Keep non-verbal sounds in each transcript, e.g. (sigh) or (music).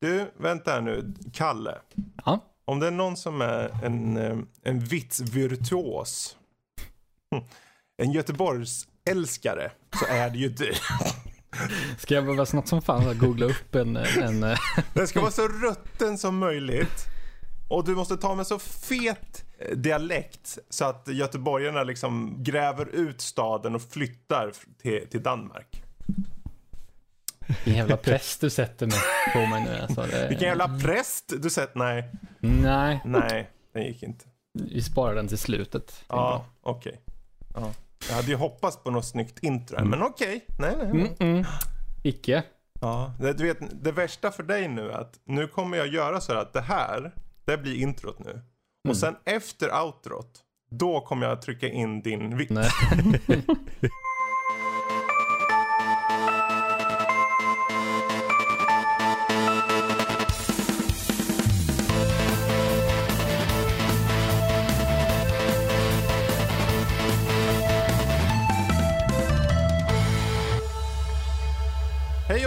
Du, vänta här nu. Kalle. Ja. Om det är någon som är en, eh, en vitsvirtuos. hm, En Göteborgsälskare så är det ju du. (laughs) Ska jag behöva snabbt som fan googla upp en... en eh, (laughs) Den ska vara så rutten som möjligt. Och du måste ta med så fet eh, dialekt så att göteborgarna liksom gräver ut staden och flyttar till, till Danmark. Vilken jävla press du sätter mig på mig nu alltså. Det, Vilken jävla präst du sett. Nej, Nej, nej, den gick inte. vi sparar den till slutet. Ja, okej. Ja. Jag hade ju hoppats på något snyggt intro här, men okej. Nej, nej, nej. Mm, mm. Icke. Ja, det, du vet, det värsta för dig nu är att nu kommer jag göra så här att det här, det blir introt nu. Mm. Och sen efter outrot, då kommer jag trycka in din vits. (laughs)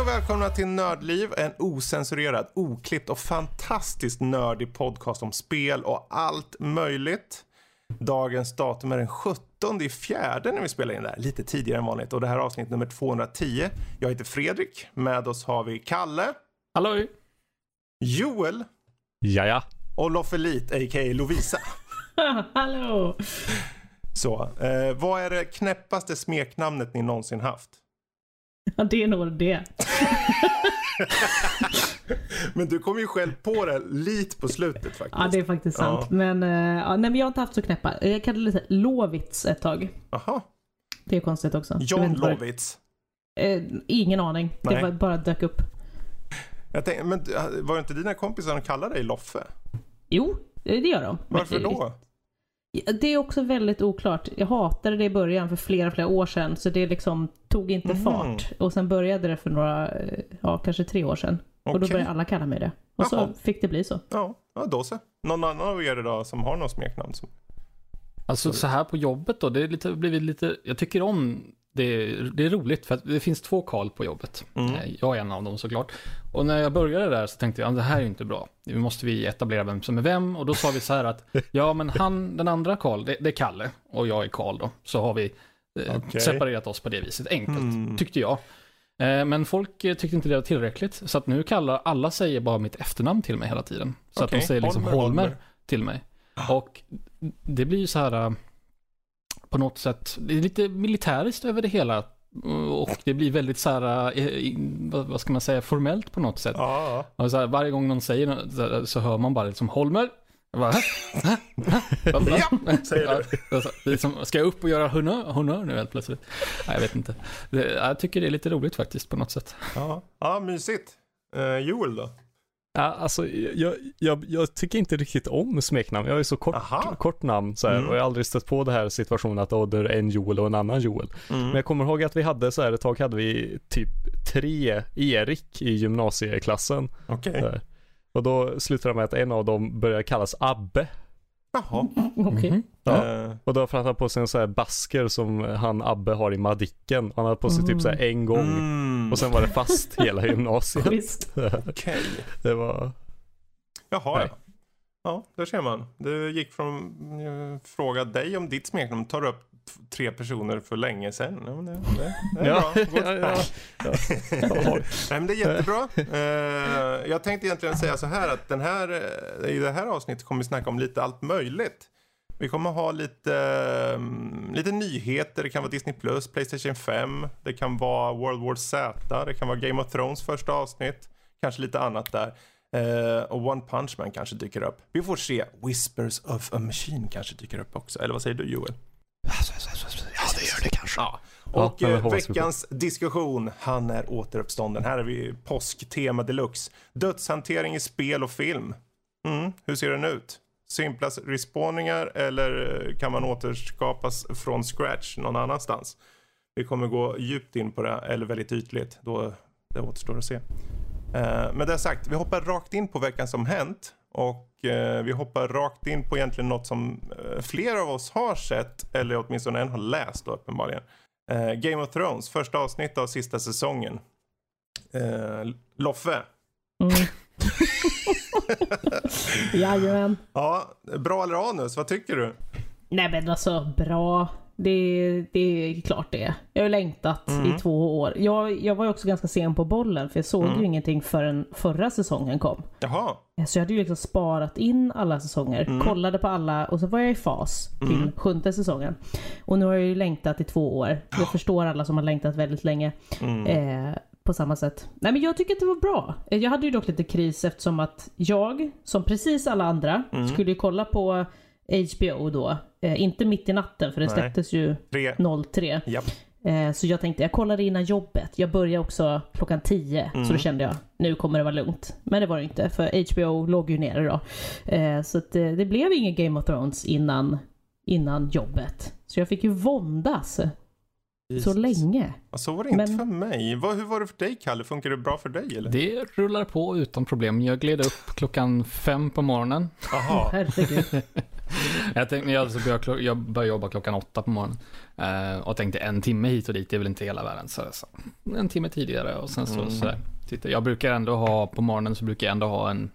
Hej och välkomna till Nördliv, en osensurerad, oklippt och fantastiskt nördig podcast om spel och allt möjligt. Dagens datum är den 17 i fjärde när vi spelar in det här, lite tidigare än vanligt. Och det här är avsnitt nummer 210. Jag heter Fredrik, med oss har vi Kalle, Hallå? Joel Jaja. och Loffelit, a.k.a. Lovisa. (laughs) Hallå! Så, eh, vad är det knäppaste smeknamnet ni någonsin haft? (laughs) Ja, det är nog det. (laughs) Men du kom ju själv på det lite på slutet faktiskt. Ja, det är faktiskt sant. Ja. Men, eh, ja, nej, men jag har inte haft så knäppa. Jag kallade det lite Lovits ett tag. Aha. Det är konstigt också. John Lovitz. Eh, ingen aning. Nej. Det var, bara dök upp. Jag tänkte, men äh, var det inte dina kompisar som kallade dig Loffe? Jo, eh, det gör de. Men, Varför då? Det är också väldigt oklart. Jag hatade det i början för flera, flera år sedan. Så det liksom tog inte Mhm. fart. Och sen började det för några, ja kanske tre år sedan. Och då började alla kalla mig det. Och Jaha. så fick det bli så. Ja, ja, då så. Någon annan av er idag som har något smeknamn? Som... Alltså så här på jobbet då, det är lite, blivit lite, jag tycker om det, det är roligt för att det finns två Karl på jobbet. Mm. Eh, Jag är en av dem såklart. Och när jag började där så tänkte jag, "Ja, det här är inte bra. Nu måste vi etablera vem som är vem. Och då sa vi så här att, (laughs) ja men han, den andra Karl, det, det är Kalle. Och jag är Karl då. Så har vi eh, Okej. separerat oss på det viset. Enkelt, Mm. tyckte jag. Eh, Men folk tyckte inte det var tillräckligt. Så att nu kallar, alla säger bara mitt efternamn till mig hela tiden. Så att Okej, de säger liksom Holmer, Holmer, till mig. Och det blir ju så här på något sätt, det är lite militäriskt över det hela. Och det blir väldigt så här, i- vad ska man säga, formellt på något sätt. Ja, Och så här, varje gång någon säger något, så, hör man bara liksom Holmer. Jag bara? Ja, säger du. (laughs) Ska jag upp och göra honör, honör nu helt plötsligt? Nej, jag vet inte. Jag tycker det är lite roligt faktiskt på något sätt. ja. ja mysigt. Uh, Joel då? Ja, alltså, jag, jag, jag tycker inte riktigt om smeknamn. Jag har ju så kort, Aha. kort namn så här, Mm. och jag har aldrig stött på det här situationen att oh, det är en Joel och en annan Joel. Mm. Men jag kommer ihåg att vi hade så här, ett tag hade vi typ tre Erik i gymnasieklassen. Här. Och då slutade det med att en av dem började kallas Abbe. Jaha. (laughs) Okej. Mhm. Ja. Eh, Och då hade han på sig en sån här basker som han Abbe har i Madicken. Han hade på sig typ så här en gång. mm. Och sen var det fast hela gymnasiet. (laughs) Visst. Okej. (laughs) Det var... Jaha, Nej. ja. Ja, där ser man. Du gick från uh, fråga dig om ditt smeknamn, tar upp t- tre personer för länge sedan. Ja, det, det, det är Ja, bra. Gott. ja, (laughs) ja. Nej, men det är jättebra. Eh, jag tänkte egentligen säga så här att den här, eh, i det här avsnittet kommer vi snacka om lite allt möjligt. Vi kommer ha lite, mm, lite nyheter. Det kan vara Disney+, Playstation 5. Det kan vara World War Z. Det kan vara Game of Thrones första avsnitt. Kanske lite annat där. Eh, och One Punch Man kanske dyker upp. Vi får se. Whispers of a Machine kanske dyker upp också. Eller vad säger du Joel? Ja, det gör det kanske. Ja. Ja, Och men eh, veckans diskussion, han är återuppstånden. Här är vi påsktema deluxe. Dödshantering i spel och film. Mm, hur ser den ut? Simpla respawningar eller eh, kan man återskapas från scratch någon annanstans? Vi kommer gå djupt in på det, eller väldigt ytligt. Då, det återstår att se. Eh, med det sagt, vi hoppar rakt in på veckan som hänt. Och vi hoppar rakt in på egentligen något som eh, flera av oss har sett, eller åtminstone en har läst då uppenbarligen. Eh, Game of Thrones, första avsnittet av sista säsongen. Eh, Loffe, Mm. (laughs) Jajamän. Ja, bra eller anus, vad tycker du? Nej men alltså bra. Det, det är klart det. Jag har längtat Mm. i två år. Jag, jag var också ganska sen på bollen för jag såg Mm. ju ingenting förrän förra säsongen kom. Jaha, Så jag hade ju liksom sparat in alla säsonger, Mm. kollade på alla och så var jag i fas till Mm. sjunde säsongen. Och nu har jag ju längtat i två år. Jag förstår alla som har längtat väldigt länge. mm. Eh, på samma sätt. Nej men jag tycker att det var bra. Eh, Jag hade ju dock lite kris eftersom att jag, som precis alla andra, Mm. skulle ju kolla på HBO då. Eh, inte mitt i natten för det Nej. släpptes ju tre. 03. Japp. Eh, så jag tänkte, jag kollade innan jobbet. Jag började också klockan 10. Mm. Så då kände jag, nu kommer det vara lugnt. Men det var det inte, för HBO låg ju nere då. Eh, så att, eh, det blev ingen Game of Thrones innan, innan jobbet. Så jag fick ju våndas så länge. Så var det inte Men- för mig. Vad, hur var det för dig Kalle? Funkar det bra för dig eller? Det rullar på utan problem. Jag gled upp klockan fem på morgonen. Jaha. Herregud. (laughs) (laughs) Jag, tänkte, jag, alltså började jobba klockan åtta på morgonen. Eh, och tänkte en timme hit och dit, det är väl inte hela världen. Så, så en timme tidigare och sen så, Mm. sådär. Titta, jag brukar ändå ha, på morgonen så brukar jag ändå ha en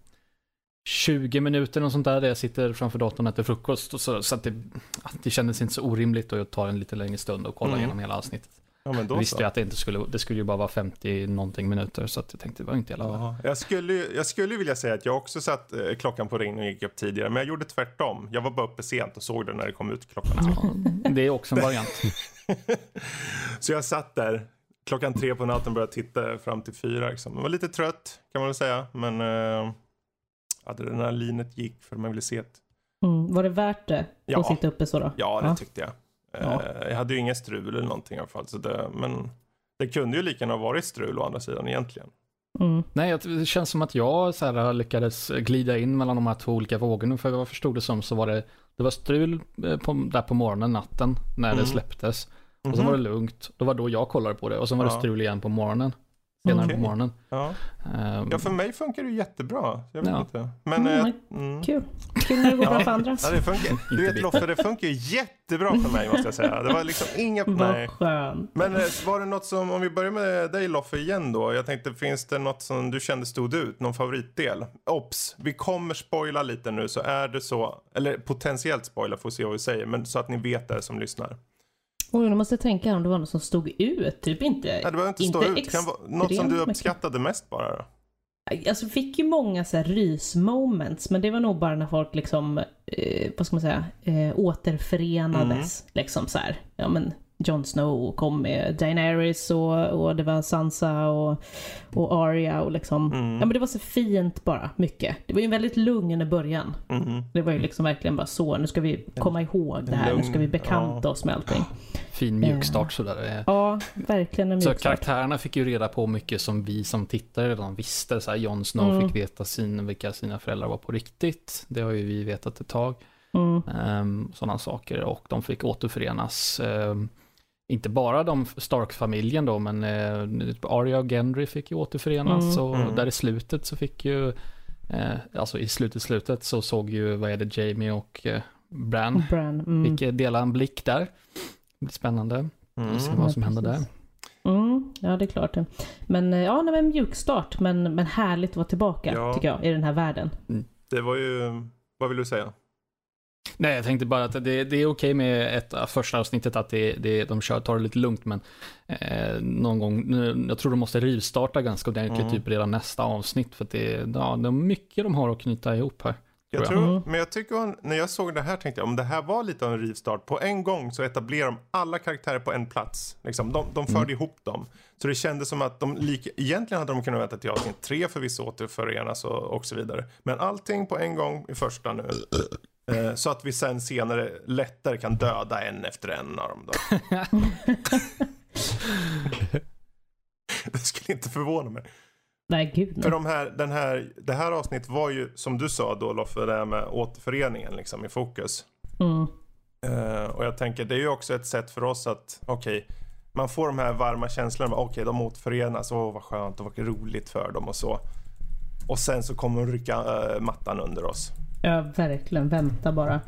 20 minuter och sånt där, där jag sitter framför datorn och äter frukost. Och så så att det, att det kändes inte så orimligt och jag tar en lite längre stund och kollar Mm. igenom hela avsnittet. Ja, men Jag då visste så. ju att det inte skulle, det skulle ju bara vara 50 någonting minuter så att jag tänkte det var inte hela världen. Ja, jag, skulle, jag skulle ju vilja säga att jag också satt eh, klockan på ring och gick upp tidigare. Men jag gjorde tvärtom. Jag var bara uppe sent och såg det när det kom ut klockan. Ja, det är också en variant. (laughs) Så jag satt där klockan tre på natten och började titta fram till fyra. Liksom. Jag var lite trött kan man väl säga. Men eh, adrenalinet gick för man ville se det. Mm. Var det värt det? Ja. Att sitta uppe så då? Ja, det Ja. tyckte jag. Ja. Eh, jag hade ju inget strul eller någonting i alla fall. Så det, men det kunde ju lika gärna ha varit strul å andra sidan egentligen. Mm. Nej, det känns som att jag så här, lyckades glida in mellan de här två olika vågorna. För vad jag förstod det som så var det, det var strul eh, på, där på morgonen, natten, när Mm. det släpptes. Och så Mhm. var det lugnt. Det var då jag kollade på det. Och sen var det Ja. strul igen på morgonen. Senare Okej. på morgonen. Ja. Ehm, ja, för mig funkar det ju jättebra. Jag vet Ja. inte. Men... Mm, mm. Kul. Kul när det går bra för andra. (laughs) Ja, det funkar. Du vet. Loffe, det funkar ju jättebra för mig måste jag säga. Det var liksom inga... Nej. Vad skönt. Men eh, var det något som, om vi börjar med dig Loffe igen då. Jag tänkte, finns det något som du kände stod ut? Någon favoritdel? Ops, vi kommer spoila lite nu så är det så, eller potentiellt spoila får se vad vi säger, men så att ni vet det som lyssnar. Oj, nu måste jag tänka om det var något som stod ut. Typ inte... Nej, det behöver inte stå ut. Kan vara något som du uppskattade mest bara. Alltså fick ju många så här rysmoments, men det var nog bara när folk liksom, eh, vad ska man säga, eh, återförenades. Mm. Liksom så här. Ja men Jon Snow kom med Daenerys och, och det var Sansa och, och Arya och liksom. Mm. Ja men det var så fint bara, mycket. Det var ju en väldigt lugn början. Mhm. Det var ju liksom verkligen bara så, nu ska vi komma ihåg det här, nu ska vi bekanta ja. oss med allting. fin mjukstart sådär. Eh, Ja, verkligen en Så mjukstart. karaktärerna fick ju reda på mycket som vi som tittare redan visste. Så här, Jon Snow Mm. fick veta sin, vilka sina föräldrar var på riktigt. Det har ju vi vetat ett tag. Mm. Um, sådana saker och de fick återförenas. ehm, inte bara de Stark-familjen då, men uh, Arya och Gendry fick ju återförenas Mm. och Mm. där i slutet så fick ju, eh, alltså i slutet, slutet så såg ju, vad är det, Jamie och uh, Bran Bran. Mm. fick eh, dela en blick där. Det blir spännande att se Mm. vad som händer där. precis. Mm, ja, det är klart. det. Men eh, ja, det var en mjukstart, men, men härligt att vara tillbaka, Ja. tycker jag, i den här världen. Det var ju, vad vill du säga? Nej, jag tänkte bara att det, det är okej med ett, äh, första avsnittet att det, det, de kör, tar det lite lugnt, men eh, någon gång, nu- jag tror de måste rivstarta ganska ordentligt, Mm. typ redan nästa avsnitt, för att det, ja, det är mycket de har att knyta ihop här. Jag Tror jag. men jag tycker när jag såg det här tänkte jag om det här var lite av en rivstart. På en gång så etablerar de alla karaktärer på en plats. Liksom, de, de förde ihop dem. Så det kändes som att de lika, egentligen hade de kunnat vänta till avsnitt tre för vissa återförenas och, och så vidare. Men allting på en gång i första nu. Eh, så att vi sen senare lättare kan döda en efter en av dem då. det skulle inte förvåna mig. Nej, gud För nej. de här, den här, det här avsnittet var ju som du sa då Loffe, det här med återföreningen liksom i fokus. Mm. Eh, och jag tänker det är ju också ett sätt för oss att, okej, man får de här varma känslorna, okej de återförenas, åh vad skönt och vad roligt för dem och så. Och sen så kommer de rycka eh, mattan under oss. Ja, verkligen. Vänta bara.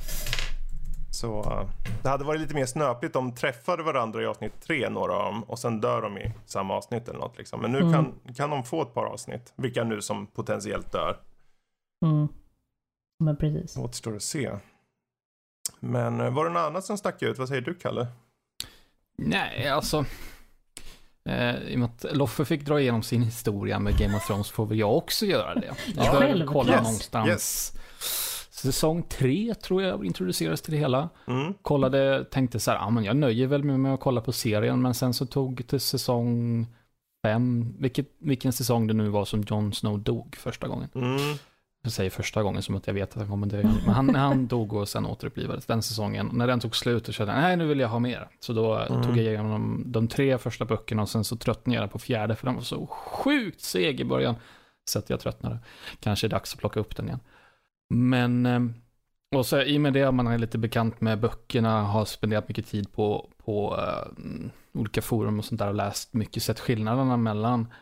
Så eh, det hade varit lite mer snöpligt om de träffade varandra i avsnitt tre, några av dem, och sen dör de i samma avsnitt eller något liksom. Men nu Mm. kan, kan de få ett par avsnitt, vilka nu som potentiellt dör. Mm. Men precis. Återstår att se. Men eh, var det något annat som stack ut? Vad säger du, Kalle? Nej, alltså. Eh, I och med att Loffe fick dra igenom sin historia med Game of Thrones får väl jag också göra det. Jag Ja. Själv. kolla Yes, någonstans. yes. Säsong tre tror jag introducerades till det hela. Mm. Kollade, tänkte så här, ah, men jag nöjer väl mig med att kolla på serien, men sen så tog det säsong fem, vilket, vilken säsong det nu var som Jon Snow dog första gången. Mm. Jag säger första gången som att jag vet att han kommer dö. Men han, han dog och sen återupplivades den säsongen. När den tog slut så kände jag, nej nu vill jag ha mer. Så då Mm. tog jag igenom de, de tre första böckerna och sen så tröttnade jag på fjärde för den var så sjukt seg i början. Så att jag tröttnade. Kanske är dags att plocka upp den igen. Men, eh, och så i och med det att man är lite bekant med böckerna, har spenderat mycket tid på, på eh, olika forum och sånt där och läst mycket, sett skillnaderna mellan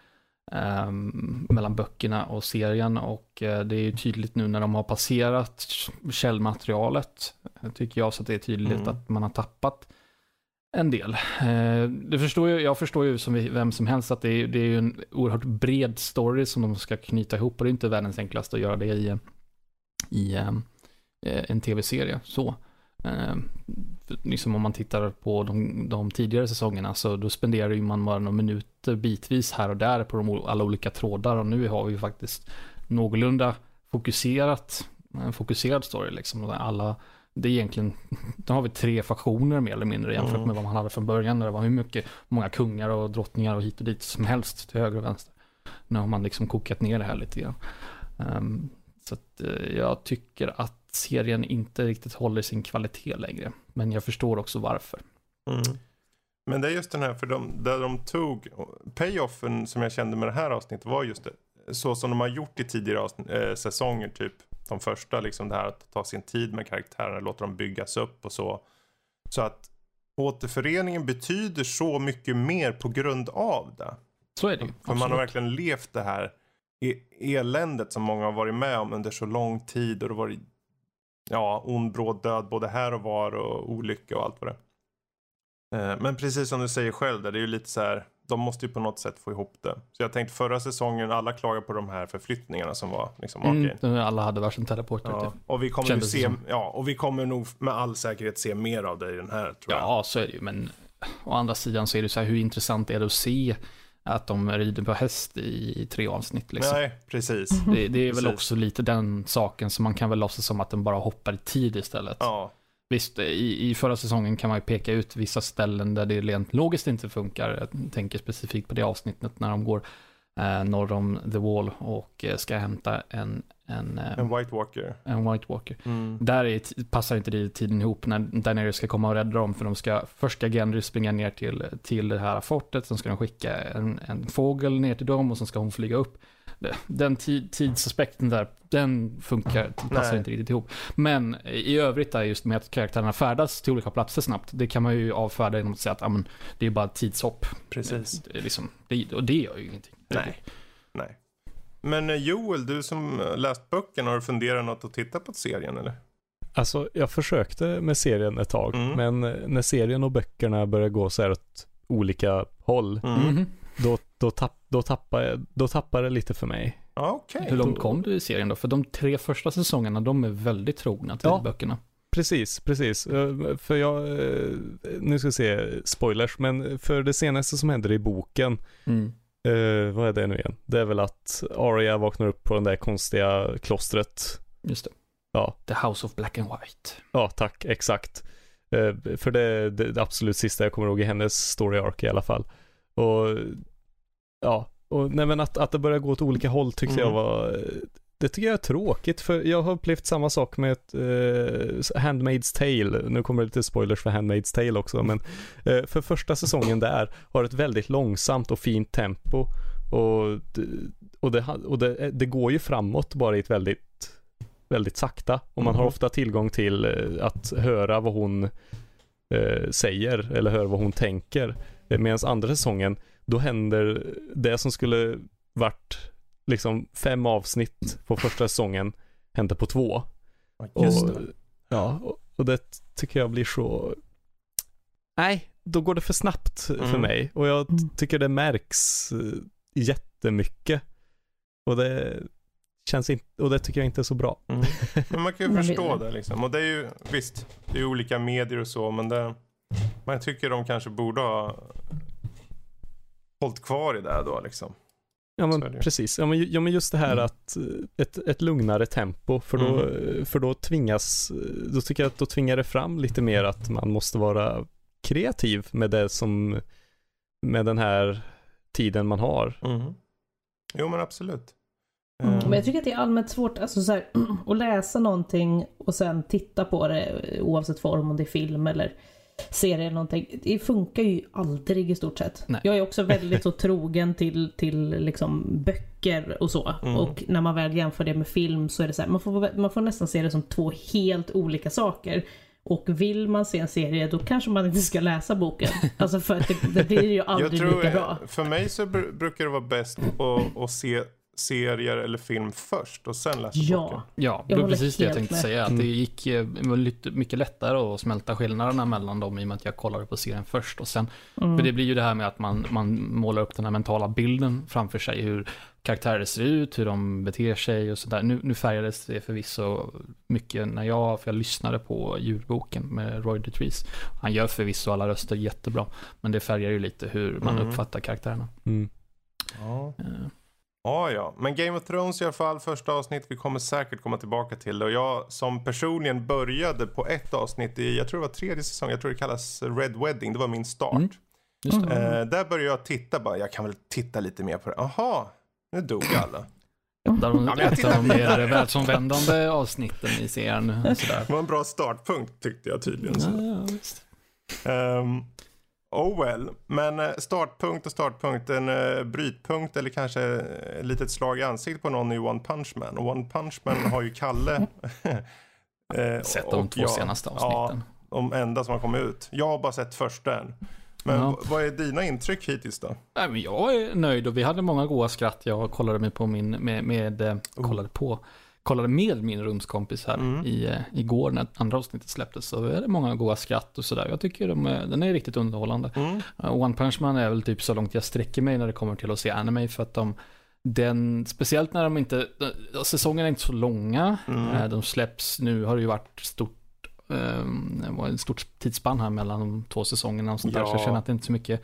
ehm, mellan böckerna och serien och eh, det är ju tydligt nu när de har passerat källmaterialet tycker jag så att det är tydligt Mm. att man har tappat en del. Eh, förstår ju, jag förstår ju som vi- vem som helst att det är, det är ju en oerhört bred story som de ska knyta ihop och det är inte världens enklaste att göra det i, en- i eh, en tv-serie. Så. Eh, liksom om man tittar på de, de tidigare säsongerna så då spenderar ju man bara några minuter bitvis här och där på de, alla olika trådar och nu har vi faktiskt någorlunda fokuserat, en fokuserad story liksom. Alla, det är egentligen, (laughs) då har vi tre faktioner mer eller mindre jämfört Mm. med vad man hade från början när det var hur mycket, många kungar och drottningar och hit och dit som helst till höger och vänster. Nu har man liksom kokat ner det här lite grann. Ehm, så att eh, jag tycker att serien inte riktigt håller sin kvalitet längre. Men jag förstår också varför. Mm. Men det är just den här, för de, där de tog, payoffen som jag kände med det här avsnittet var just det, så som de har gjort i tidigare avsnitt, eh, säsonger, typ de första, liksom det här att ta sin tid med karaktärerna, låta dem byggas upp och så. Så att återföreningen betyder så mycket mer på grund av det. Så är det ju. För man har verkligen levt det här eländet som många har varit med om under så lång tid och det har varit ja, ond bråd död både här och var och olycka och allt vad det är. Eh, Men precis som du säger själv, där, det är ju lite så här, de måste ju på något sätt få ihop det. Så jag tänkte förra säsongen, alla klagar på de här förflyttningarna som var liksom. Mm, alla hade varsin teleporter. Ja, typ. och vi kommer se, som. ja, och vi kommer nog med all säkerhet se mer av det i den här tror jag. Ja, så är det ju. Men å andra sidan så är det så här, hur intressant är det att se att de rider på häst i, tre avsnitt liksom. Nej, precis. Det, det är väl Precis. också lite den saken som man kan väl låtsas som att den bara hoppar i tid istället. Ja, Visst, i, i förra säsongen kan man ju peka ut vissa ställen där det rent logiskt inte funkar. Jag tänker specifikt på det avsnittet när de går eh, norr om The Wall och eh, ska hämta en, en, eh, en White Walker. en White Walker. Mm. Där är, passar inte det tiden ihop när Daenerys ska komma och rädda dem för de ska, först ska Gendry springa ner till, till det här fortet, sen ska de skicka en, en fågel ner till dem och sen ska hon flyga upp. Den tid, tidsaspekten där, den funkar, passar Nej. inte riktigt ihop. Men i övrigt är just med att karaktärerna färdas till olika platser snabbt, det kan man ju avfärda genom att säga att ja, men, det är bara tidshopp. Precis. Det liksom, det, och det gör ju ingenting. Nej. Nej. Men eh, Joel, du som eh, läst böckerna, har du funderat något att titta på serien eller? Alltså, jag försökte med serien ett tag, Mm. men eh, när serien och böckerna började gå så här åt olika håll, Mhm. då, då, tapp, då, tappade, då tappade det lite för mig. Ja, Okej. Hur långt kom du i serien då? För de tre första säsongerna, de är väldigt trogna till Ja. böckerna. Precis, precis. För jag, nu ska vi se spoilers, men för det senaste som händer i boken, Mm. Eh, vad är det nu igen? Det är väl att Arya vaknar upp på det där konstiga klostret. Just det. Ja. The House of Black and White. Ja, tack, exakt. Eh, för det är det, det absolut sista jag kommer ihåg i hennes story arc i alla fall. Och ja, och nej men att, att det börjar gå åt olika håll tyckte Mm. jag var det tycker jag är tråkigt för jag har upplevt samma sak med ett, eh, Handmaid's Tale. Nu kommer det lite spoilers för Handmaid's Tale också men eh, för första säsongen där har ett väldigt långsamt och fint tempo och, och, det, och det, det går ju framåt bara i ett väldigt väldigt sakta och man har Mhm. ofta tillgång till eh, att höra vad hon eh, säger eller höra vad hon tänker. Eh, Medan andra säsongen, då händer det som skulle varit liksom fem avsnitt på första säsongen händer på två. Just och, det. Ja, och, och det tycker jag blir så... Nej, då går det för snabbt för Mm. mig. Och jag Mm. tycker det märks eh, jättemycket. Och det känns inte, och det tycker jag inte är så bra. Mm. Men man kan ju (laughs) förstå det liksom. Och det är ju, visst, det är ju olika medier och så, men det, man tycker de kanske borde ha hållit kvar i det då liksom. Ja men precis, ja men, ja, men just det här Mm. att eh, ett, ett lugnare tempo för då, Mm. för då tvingas, eh, då tycker jag att då tvingar det fram lite mer att man måste vara kreativ med det som, med den här tiden man har. Mm. Jo men absolut. Mm. Eh, Men jag tycker att det är allmänt svårt alltså, så här, (clears throat) att läsa någonting och sen titta på det eh, oavsett form, om det är film eller serie eller någonting. Det funkar ju aldrig i stort sett. Nej. Jag är också väldigt så trogen till, till liksom böcker och så. Mm. Och när man väl jämför det med film så är det så här, man får, man får nästan se det som två helt olika saker. Och vill man se en serie då kanske man inte ska läsa boken. (laughs) Alltså för att det, det blir ju jag aldrig tror, lika bra. För mig så br- brukar det vara bäst att, att se serier eller film först och sen läsa Ja. boken. Ja, det var precis det jag tänkte med. säga. Att Mm. det gick eh, det var lite, mycket lättare att smälta skillnaderna mellan dem i och med att jag kollade på serien först. Och sen, Mm. För det blir ju det här med att man, man målar upp den här mentala bilden framför sig. Hur karaktärer ser ut, hur de beter sig och sådär. Nu, nu färgades det förvisso mycket när jag, för jag lyssnade på ljudboken med Roy DeTrees. Han gör förvisso alla röster jättebra. Men det färgar ju lite hur man Mm. uppfattar karaktärerna. Mm. Ja. Eh, Ja, ja. Men Game of Thrones i alla fall, första avsnitt. Vi kommer säkert komma tillbaka till det. Och jag som personligen började på ett avsnitt i, jag tror det var tredje säsong, jag tror det kallas Red Wedding. Det var min start. Mm. Mm. Eh, där började jag titta bara, jag kan väl titta lite mer på det. Aha, nu dog alla. Där de, Ja, ett av de mer världsomvändande avsnitten i serien. Sådär. Det var en bra startpunkt tyckte jag tydligen. Ja, visst. Um, oh well. Men eh, startpunkt och startpunkt, en uh, brytpunkt eller kanske ett litet slag i ansiktet på någon i One Punch Man. Och One Punch Man har ju Kalle. (laughs) (laughs) eh, Sett de två jag. senaste Ja, avsnitten. de enda som har kommit ut. Jag har bara sett första än. Men Ja. vad är dina intryck hittills då? Nej, men jag är nöjd och vi hade många goa skratt. Jag kollade med på min, med, med eh, kollade på, kollade med min rumskompis här Mm. i, eh, igår när andra avsnittet släpptes. Så är det många goa skratt och sådär. Jag tycker de är, den är riktigt underhållande. Mm. Uh, One Punch Man är väl typ så långt jag sträcker mig när det kommer till att se anime för att de den, speciellt när de inte, säsongerna är inte så långa. Mm. Eh, De släpps, nu har det ju varit stort, det var ett stort tidsspann här mellan de två säsongerna och sånt där. Så jag Ja. känner att det inte är så mycket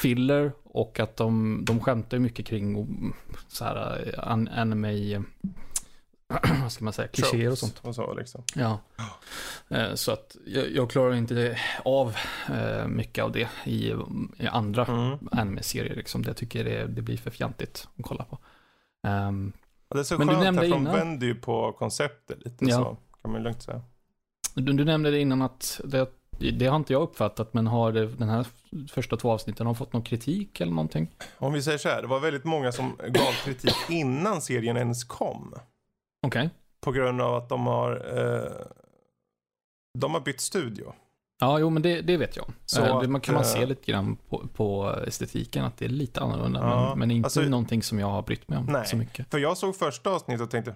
filler och att de, de skämtar mycket kring mm, så här eh, an, anime, (clears throat) vad ska man säga, klichéer och sånt. Och så liksom. Ja. Eh, Så att jag, klarar inte av eh, mycket av det i, andra Mm. anime-serier. Liksom. Det jag tycker det, det blir för fjantigt att kolla på. Ehm, Och Det är så Men du skönt nämnde här, för de innan- vänder ju på konceptet lite Ja. så. Kan man ju lugnt säga. du, du nämnde det innan att det, det har inte jag uppfattat, men har det, den här första två avsnitten har fått någon kritik eller någonting? Om vi säger så här, det var väldigt många som gav kritik innan serien ens kom. Okej. På grund av att de har, eh, de har bytt studio. Ja, jo, men det, det vet jag. Så Eh, det man kan man eh, se lite grann på, på estetiken, att det är lite annorlunda. Ja, men, men inte alltså- någonting som jag har brytt mig om Nej. så mycket. För jag såg första avsnittet och tänkte,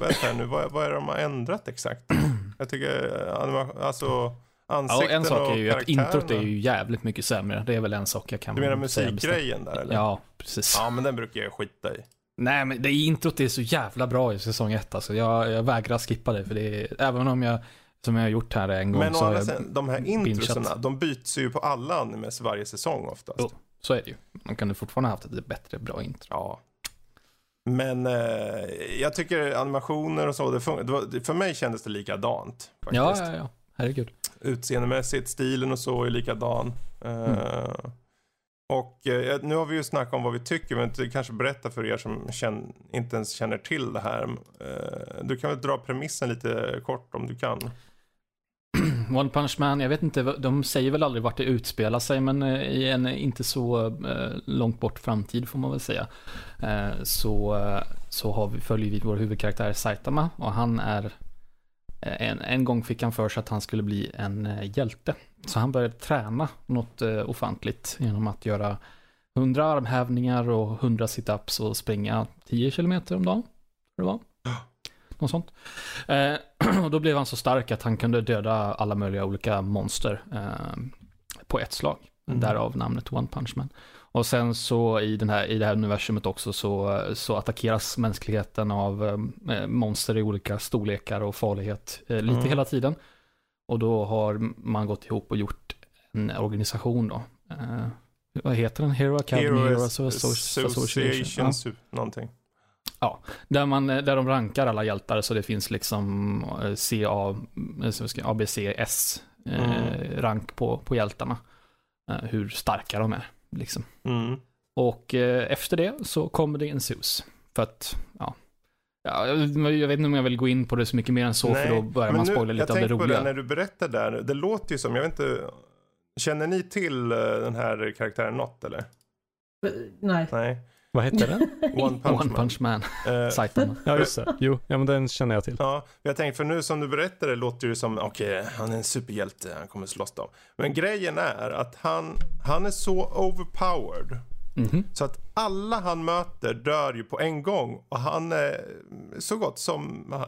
vänta här nu, vad, vad är det de har ändrat exakt? (clears throat) Jag tycker, eh, anima- alltså Ja, ansikten en sak är ju och att introt är ju jävligt mycket sämre. Det är väl en sak jag kan Du menar säga musikgrejen där eller? Ja, precis. Ja, men den brukar jag skita i. Nej, men det introt är så jävla bra i säsong ett. Alltså, jag, jag vägrar skippa det, för det är, även om jag, som jag har gjort här en gång, Men så, har jag, sidan, de här introserna, de byts ju på alla animes varje säsong oftast. Jo. så är det ju. Man kunde fortfarande haft ett bättre, bra intro. Ja. Men eh, jag tycker animationer och så, det fun- det var, för mig kändes det likadant. Faktiskt. Ja, ja, ja. Herregud. Utseendemässigt, stilen och så är likadan. Eh, Mm. Och eh, nu har vi ju snackat om vad vi tycker, men du kanske berätta för er som känner, inte ens känner till det här. Eh, du kan väl dra premissen lite kort om du kan. (clears throat) One Punch Man, jag vet inte, de säger väl aldrig vart det utspelar sig, men eh, i en inte så eh, långt bort framtid får man väl säga. Eh, Så, eh, så har vi, följer vi vår huvudkaraktär Saitama och han är eh, en, en gång fick han för sig att han skulle bli en eh, hjälte. Så han började träna något eh, ofantligt genom att göra 100 armhävningar och 100 situps och springa 10 kilometer om dagen. Det var. Något sånt. Eh, (clears throat) och då blev han så stark att han kunde döda alla möjliga olika monster eh, på ett slag. Mm. Därav namnet One Punch Man. Och Och sen så i, den här, i det här universumet också så, så attackeras mänskligheten av eh, monster i olika storlekar och farlighet eh, lite Mm. hela tiden. Och då har man gått ihop och gjort en organisation då. Eh, vad heter den? Hero Academy? Hero Association? Association, Ja. su- någonting. Där, man, eh, där de rankar alla hjältar så det finns liksom eh, CA, eh, ABCS eh, Mm. rank på, på hjältarna. Eh, hur starka de är. Liksom. Mm. Och eh, efter det så kommer det en sus. För att, ja. Ja. Jag jag vet inte om jag vill gå in på det så mycket mer än så, för då börjar man nu- spoila lite jag av det tänkte på roliga. Det, när du berättar där, det låter ju som, jag vet inte, känner ni till eh, den här karaktären något eller? Nej. Nej. Vad hette den? (laughs) One Punch One Man. Punch Man, Eh, (laughs) Saitama. Ja, just det. Jo, ja men den känner jag till. Ja, jag tänkte för nu som du berättar det låter det som, okej, han är en superhjälte, han kommer slåss dem. Men grejen är att han, han är så overpowered. Mhm. Så att alla han möter dör ju på en gång. Och han är så gott som, eh,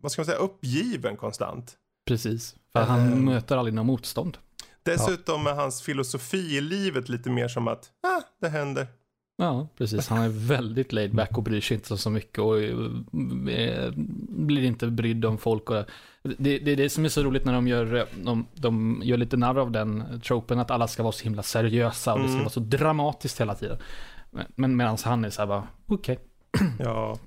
vad ska man säga, uppgiven konstant. Precis. För han Eh. möter aldrig något motstånd. Dessutom är hans filosofi i livet lite mer som att, ah, det händer. Ja, precis. Han är väldigt laid back och bryr sig inte så mycket och eh, blir inte brydd om folk. Och, det, det är det som är så roligt när de gör, eh, de, de gör lite narr av den tropen att alla ska vara så himla seriösa och det ska Mm. vara så dramatiskt hela tiden. Men, medan han är så här bara, okej. (clears throat) Ja,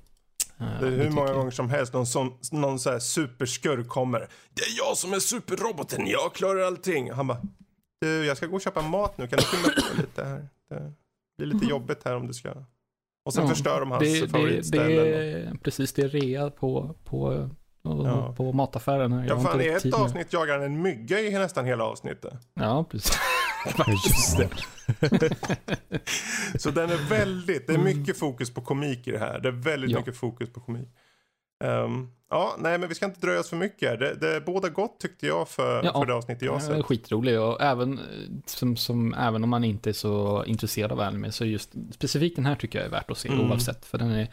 Eh, det är hur många gånger som helst någon, sån, någon så här superskurk kommer. Det är jag som är superroboten, jag klarar allting. Han bara, du, jag ska gå och köpa mat nu, kan du skynda på lite här? Det blir lite jobbigt här om du ska. Och sen Ja, förstör de hans det, det, favoritställen. det är precis, det är rea på, på, Ja. på mataffären. här. Jag Ja, fan, i ett avsnitt jagar han en mygga i nästan hela avsnittet. Ja, precis. (laughs) Just det. Så den är väldigt, det är mycket fokus på komik i det här. Det är väldigt Ja. mycket fokus på komik. Ehm, ja, nej men vi ska inte dröja oss för mycket här. Det, det båda gott tyckte jag för, Ja. för det avsnitt jag sett. skitrolig och även, eh, som, som, även om man inte är så intresserad av anime så just specifikt den här tycker jag är värt att se Mm. oavsett. För den är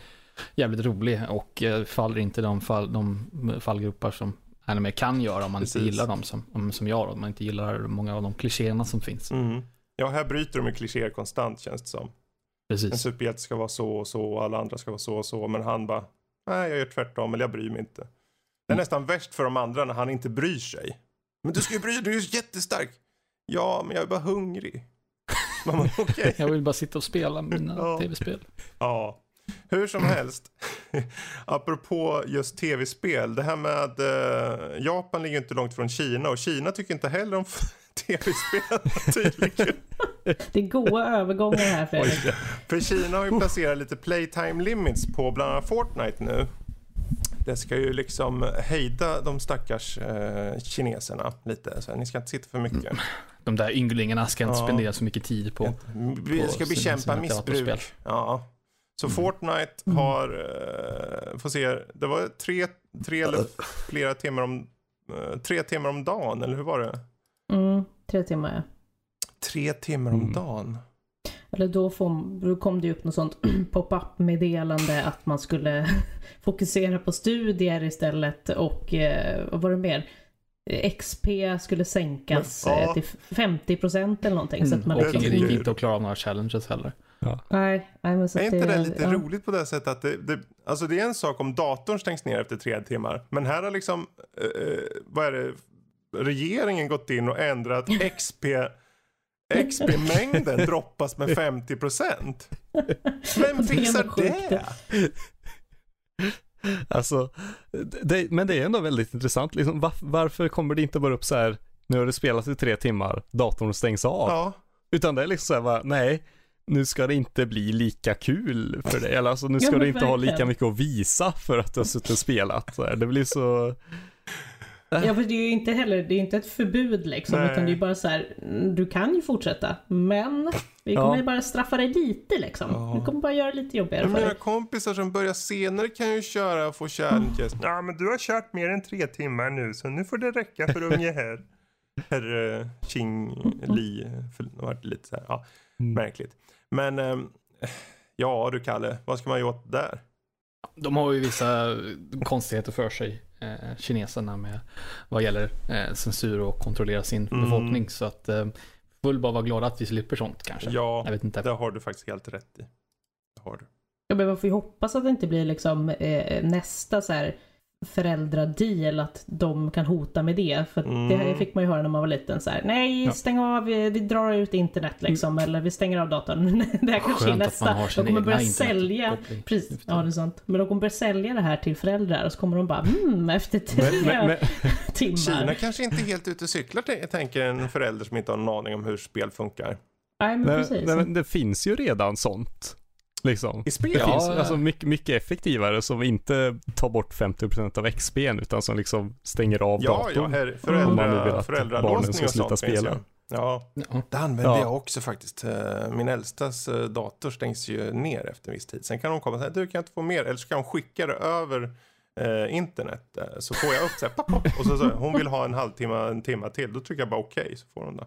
jävligt rolig och eh, faller inte de, fall, de fallgropar som anime kan göra om man Precis. inte gillar dem som, om, som jag om man inte gillar många av de klichéerna som finns. Mm. Ja, här bryter de med klichéer konstant känns det som. En Precis. superhjälte ska vara så och så och alla andra ska vara så och så. Men han bara, nej jag gör tvärtom eller jag bryr mig inte. Det är Mm. nästan värst för de andra när han inte bryr sig. Men du ska ju bry dig, du är ju jättestark. Ja, men jag är bara hungrig. Bara, (laughs) okej. Jag vill bara sitta och spela mina Ja. tv-spel. Ja, hur som helst. (laughs) Apropå just tv-spel. Det här med eh, Japan ligger inte långt från Kina och Kina tycker inte heller om (laughs) tv-spel (laughs) tydligen. Det är goa övergångar här Fredrik. För Kina har ju placerat lite playtime limits på bland annat Fortnite nu. Det ska ju liksom hejda de stackars eh, kineserna lite. Så ni ska inte sitta för mycket. De där ynglingarna ska inte Ja. spendera så mycket tid på. Vi på ska sina- bekämpa sina missbruk. datorspel. Ja. Så Fortnite har, eh, får se, det var tre, tre eller flera timmar om, eh, tre timmar om dagen, eller hur var det? Mm, tre timmar ja. Tre timmar om Mm. dagen? Eller då, får, då kom det ju upp något sånt (clears throat) pop-up meddelande att man skulle (laughs) fokusera på studier istället och eh, vad var det mer? XP skulle sänkas Men, ja. eh, till 50% eller någonting. Så att man och liksom- det gick inte att klara några challenges heller. Nej, nej men så Är inte det lite ja. roligt på det sättet att det, det, alltså det är en sak om datorn stängs ner efter tre timmar. Men här har liksom, eh, vad är det, regeringen gått in och ändrat (laughs) XP, XP-mängden droppas med 50 procent. Vem fixar det? Alltså, det, men det är ändå väldigt intressant. Liksom, var, varför kommer det inte bara upp så här, nu har du spelat i tre timmar, datorn stängs av. Ja, Utan det är liksom så här, bara, nej, nu ska det inte bli lika kul för dig. Eller alltså, nu Ja, ska men du inte ha lika verkligen. mycket att visa för att du har suttit och spelat. Så här, det blir så... Ja, för det är ju inte heller, det är inte ett förbud liksom, Nej. utan det är bara så här, mm, du kan ju fortsätta, men vi kommer Ja. ju bara straffa dig lite liksom. Ja. Vi kommer bara göra det lite jobbigare men för mina dig. kompisar som börjar senare kan ju köra och få challenges. Ja, men du har kört mer än tre timmar nu så nu får det räcka för unge här. Herr eh, Ching Li, för det har varit lite så här, ja, Mm. märkligt. Men, ehm, (laughs) ja du Kalle, vad ska man göra åt där? De har ju vissa konstigheter för sig, eh, kineserna, med vad gäller eh, censur och kontrollera sin Mm. befolkning. Så att eh, full bara vara glada att vi slipper sånt kanske. Ja, Jag vet inte. det har du faktiskt helt rätt i. Det har du. Ja, men man får ju hoppas att det inte blir liksom eh, nästa så här föräldradeal att de kan hota med det. För Mm. det fick man ju höra när man var liten så här. Nej, Ja. stäng av, vi, vi drar ut internet liksom. Eller vi stänger av datorn. (laughs) det här kanske är nästa. De kommer börja sälja. Precis, ja det är sant. Men de kommer börja sälja det här till föräldrar och så kommer de bara mm, efter tre Men, men, men, (laughs) timmar. Kina kanske inte helt ute och cyklar, tänker en förälder som inte har en aning om hur spel funkar. Nej, men nej, precis. nej, men det finns ju redan sånt. Liksom. I spel? Det Ja, finns ja. alltså mycket, mycket effektivare som inte tar bort 50% av XP'n utan som liksom stänger av Ja, ja, datorn. här, Om man nu vill föräldra, att barnen ska sluta spela. Ja, Ja. det använder Ja. jag också faktiskt. Eh, Min äldstas eh, dator stängs ju ner efter en viss tid. Sen kan hon komma och säga, du kan inte få mer? Eller så kan hon skicka det över eh, internet. Eh, så får jag upp så här, pop, pop, och så, så hon vill ha en halvtimme, en timme till. Då trycker jag bara okej, så får hon det.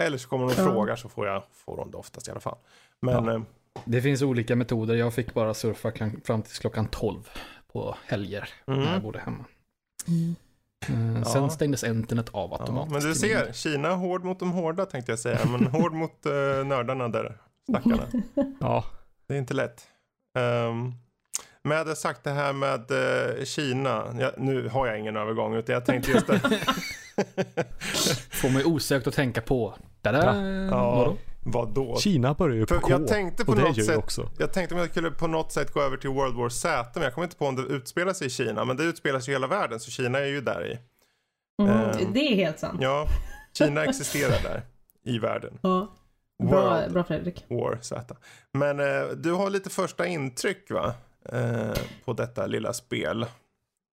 Eller så kommer hon och Ja. frågar så får, jag, får hon det oftast i alla fall. Men Ja. eh, Det finns olika metoder. Jag fick bara surfa fram till klockan 12 på helger Mm. när jag bodde hemma. Mm. Eh, Ja. Sen stängdes internet av ja, automatiskt. men du ser, Kina är hård mot de hårda tänkte jag säga. Men hård (laughs) mot eh, nördarna där, stackarna. (laughs) Ja, Det är inte lätt. Um, men jag hade sagt det här med eh, Kina. Ja, nu har jag ingen övergång utan jag tänkte just det. (laughs) Får mig osökt att tänka på. Tada! Ja. Vadå? Vad då? Kina börjar ju på För K. jag tänkte på och det något sätt- också. Jag tänkte om jag skulle på något sätt gå över till World War Z. Men jag kommer inte på om det utspelar sig i Kina. Men det utspelar sig i hela världen. Så Kina är ju där i. Mm, Ehm. det är helt sant. Ja, Kina existerar där. I världen. Ja. Bra, bra Fredrik. War Z. Men eh, du har lite första intryck va? Eh, på detta lilla spel.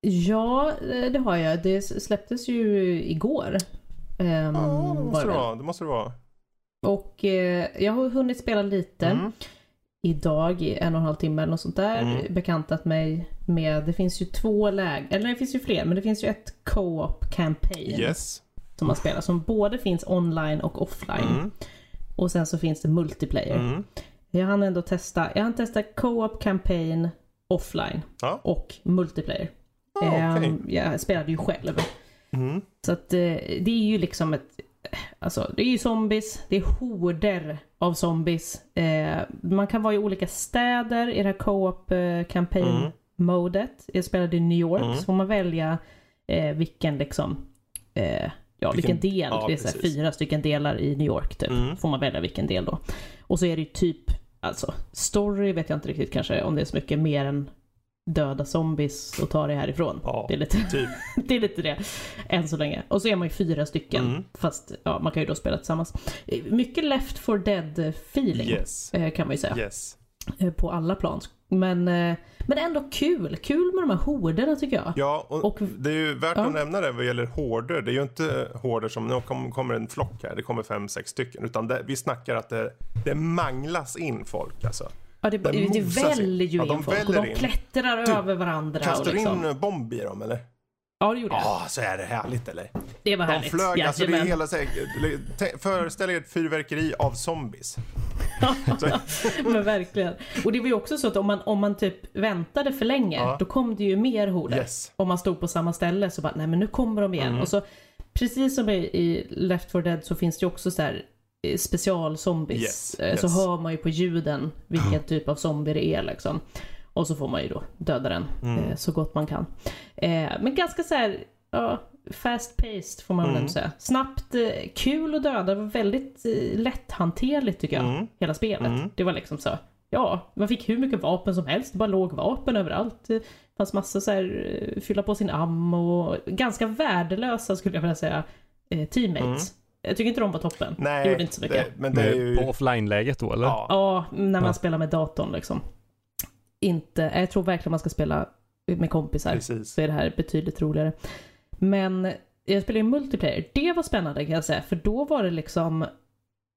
Ja, eh, det har jag. Det släpptes ju igår. Um, Ja, det måste det vara. Det måste det vara. Och eh, jag har hunnit spela lite. Mm. Idag i en och en halv timme eller något sånt där. Mm. Bekantat mig med, det finns ju två lägen, eller det finns ju fler, men det finns ju ett co-op campaign Yes. som man spelar som både finns online och offline. Mm. Och sen så finns det multiplayer. Mm. Jag hann ändå testa, jag hann testa co-op campaign offline Ja. och multiplayer. Ah, okej. Ehm, jag spelade ju själv. Mm. Så att eh, det är ju liksom ett... Alltså det är ju zombies, det är horder av zombies. Eh, man kan vara i olika städer i det här co-op eh, campaign Mm. Jag spelade i New York, Mm. så får man välja eh, vilken liksom... Eh, ja, vilken, Vilken- del. ja, det är så här fyra stycken delar i New York typ. Mm. Får man välja vilken del då. Och så är det ju typ, alltså story vet jag inte riktigt kanske om det är så mycket mer än döda zombies och ta det härifrån. Ja, Det är lite typ. (laughs) det är lite det. Än så länge. Och så är man ju fyra stycken. Mm. Fast ja, man kan ju då spela tillsammans. Mycket left for dead feeling. Yes. eh, Kan man ju säga. Yes. Eh, På alla plan. Men, eh, men ändå kul. Kul med de här horderna tycker jag. Ja, och, Och- det är ju värt ja. att nämna det vad gäller horder. Det är ju inte horder som, nu kom, kommer en flock här, det kommer fem, sex stycken. Utan det, vi snackar att det, det manglas in folk alltså. Ja, det, Den det in. väller ju Ja, de in folk. Och de in. klättrar Du, över varandra. Kastar du liksom. in bomb i dem eller? Ja, det gjorde jag. Ja, så är det härligt eller? Det var De härligt. flög, alltså det är hela föreställ er ett fyrverkeri av zombies. (laughs) Men verkligen. Och det var ju också så att om man, om man typ väntade för länge, Ja. då kom det ju mer horder. yes. Om man stod på samma ställe så bara, nej men nu kommer de igen. Mm. Och så, precis som i, Left 4 Dead så finns det ju också så här specialzombies. Yes, Eh, Så yes. hör man ju på ljuden vilken typ av zombie det är liksom. Och så får man ju då döda den Mm. eh, så gott man kan. Eh, men ganska så här, ja, fast paced får man väl Mm. säga. Snabbt, kul att döda, var väldigt eh, lätthanterligt tycker jag. Mm. Hela spelet. Mm. Det var liksom så. Ja, man fick hur mycket vapen som helst. Det bara låg vapen överallt. Det fanns massa så här, fylla på sin ammo ganska värdelösa skulle jag vilja säga teammates. Jag tycker inte de var toppen. Nej, det gjorde inte så mycket. det, men det är ju... På offline-läget då eller? Ja, Ja, när man Ja. spelar med datorn liksom. Inte, jag tror verkligen man ska spela med kompisar. precis. Så är det här betydligt roligare. Men jag spelade ju multiplayer. Det var spännande kan jag säga. För då var det liksom,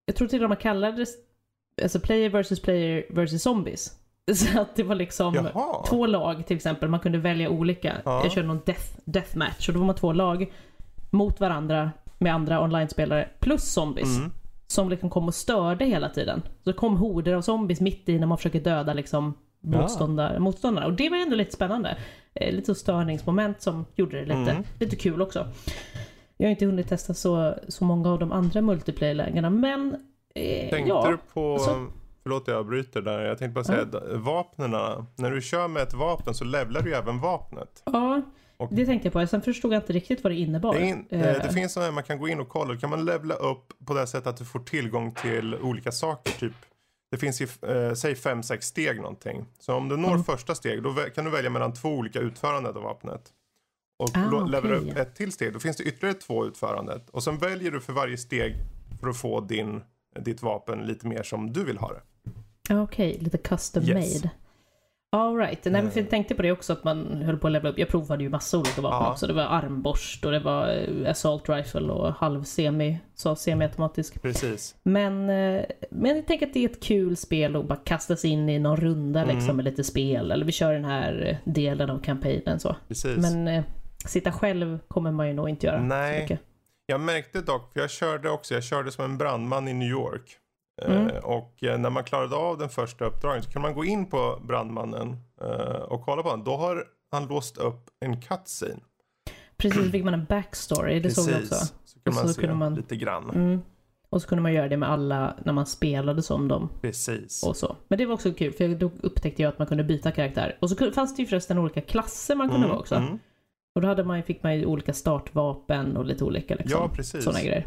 jag tror till och med man kallade det alltså player versus player versus zombies. (laughs) Så att det var liksom Jaha. två lag till exempel. Man kunde välja olika. Ja. Jag körde någon death, deathmatch och då var man två lag mot varandra med andra online-spelare plus zombies. Mm. Som liksom kom och störde hela tiden. Så det kom horder av zombies mitt i när man försöker döda liksom Ja. motståndare. Och det var ändå lite spännande. Eh, lite störningsmoment som gjorde det lite, Mm. lite kul också. Jag har inte hunnit testa så, så många av de andra multiplayer-lägena, men eh, Tänkte ja. du på, alltså- förlåt jag avbryter där, jag tänkte bara säga att vapnena, när du kör med ett vapen så levlar du ju även vapnet. Ja, Och- det tänkte jag på. Sen förstod jag inte riktigt vad det innebar. Det, in, eh, Eh, det finns sådana här man kan gå in och kolla, då kan man levla upp på det sättet att du får tillgång till olika saker. Typ, det finns ju, eh, säg 5-6 steg någonting. Så om du når Mm. första steg, då kan du välja mellan två olika utföranden av vapnet. Och Ah, du okej. upp ett till steg, då finns det ytterligare två utförandet. Och sen väljer du för varje steg för att få din, ditt vapen lite mer som du vill ha det. Ja, Okej, lite custom Yes. made. All right. Nej, men för Eh. jag tänkte på det också att man höll på att levla upp. Jag provade ju massa olika vapen Ja. också. Det var armborst och det var eh, assault rifle och halv semi, så semiautomatisk. Precis. Men, eh, men jag tänker att det är ett kul spel att bara kasta sig in i någon runda Mm. liksom med lite spel. Eller vi kör den här eh, delen av kampanjen så. Precis. Men eh, sitta själv kommer man ju nog inte göra. Nej. Så mycket. Jag märkte dock, för jag körde också, jag körde som en brandman i New York. Mm. Eh, och eh, när man klarade av den första uppdraget så kan man gå in på brandmannen eh, och kolla på honom. Då har han låst upp en cutscene. Precis, fick man en backstory. Det såg jag också. Så Och man så se kunde man- lite grann. Mm. Och så kunde man göra det med alla när man spelade som dem. Precis. och så. Men det var också kul för då upptäckte jag att man kunde byta karaktär. Och så kunde- fanns det ju förresten olika klasser man kunde Mm, vara också. mm. Och då hade man, fick man ju olika startvapen och lite olika liksom, Ja, precis. sådana grejer.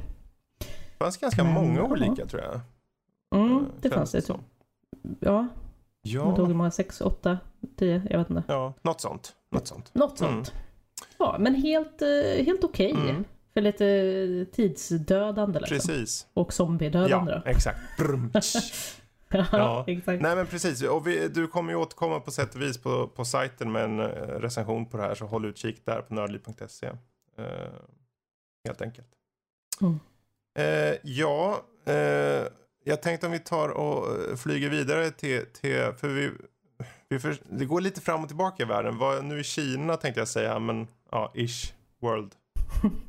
Det fanns ganska Men, många ja. olika tror jag. Mm, Eh, det fanns det. som. Ja, man tog hur Ja, många? Sex, åtta, tio? Jag vet inte. ja, något sånt. Något sånt. Något sånt. Ja, men helt, eh, helt okej. Mm. För lite tidsdödande liksom. Precis. Och zombiedödande Ja, då. exakt. (laughs) Ja, Ja. exakt. Nej men precis, och vi, du kommer ju återkomma på sätt och vis på, på sajten med en eh, recension på det här så håll utkik där på nördliv.se. Eh, helt enkelt. Mm. Eh, ja, eh, jag tänkte om vi tar och eh, flyger vidare till, till för vi, vi för, det går lite fram och tillbaka i världen. Vad, nu i Kina tänkte jag säga, men ja, ish, world.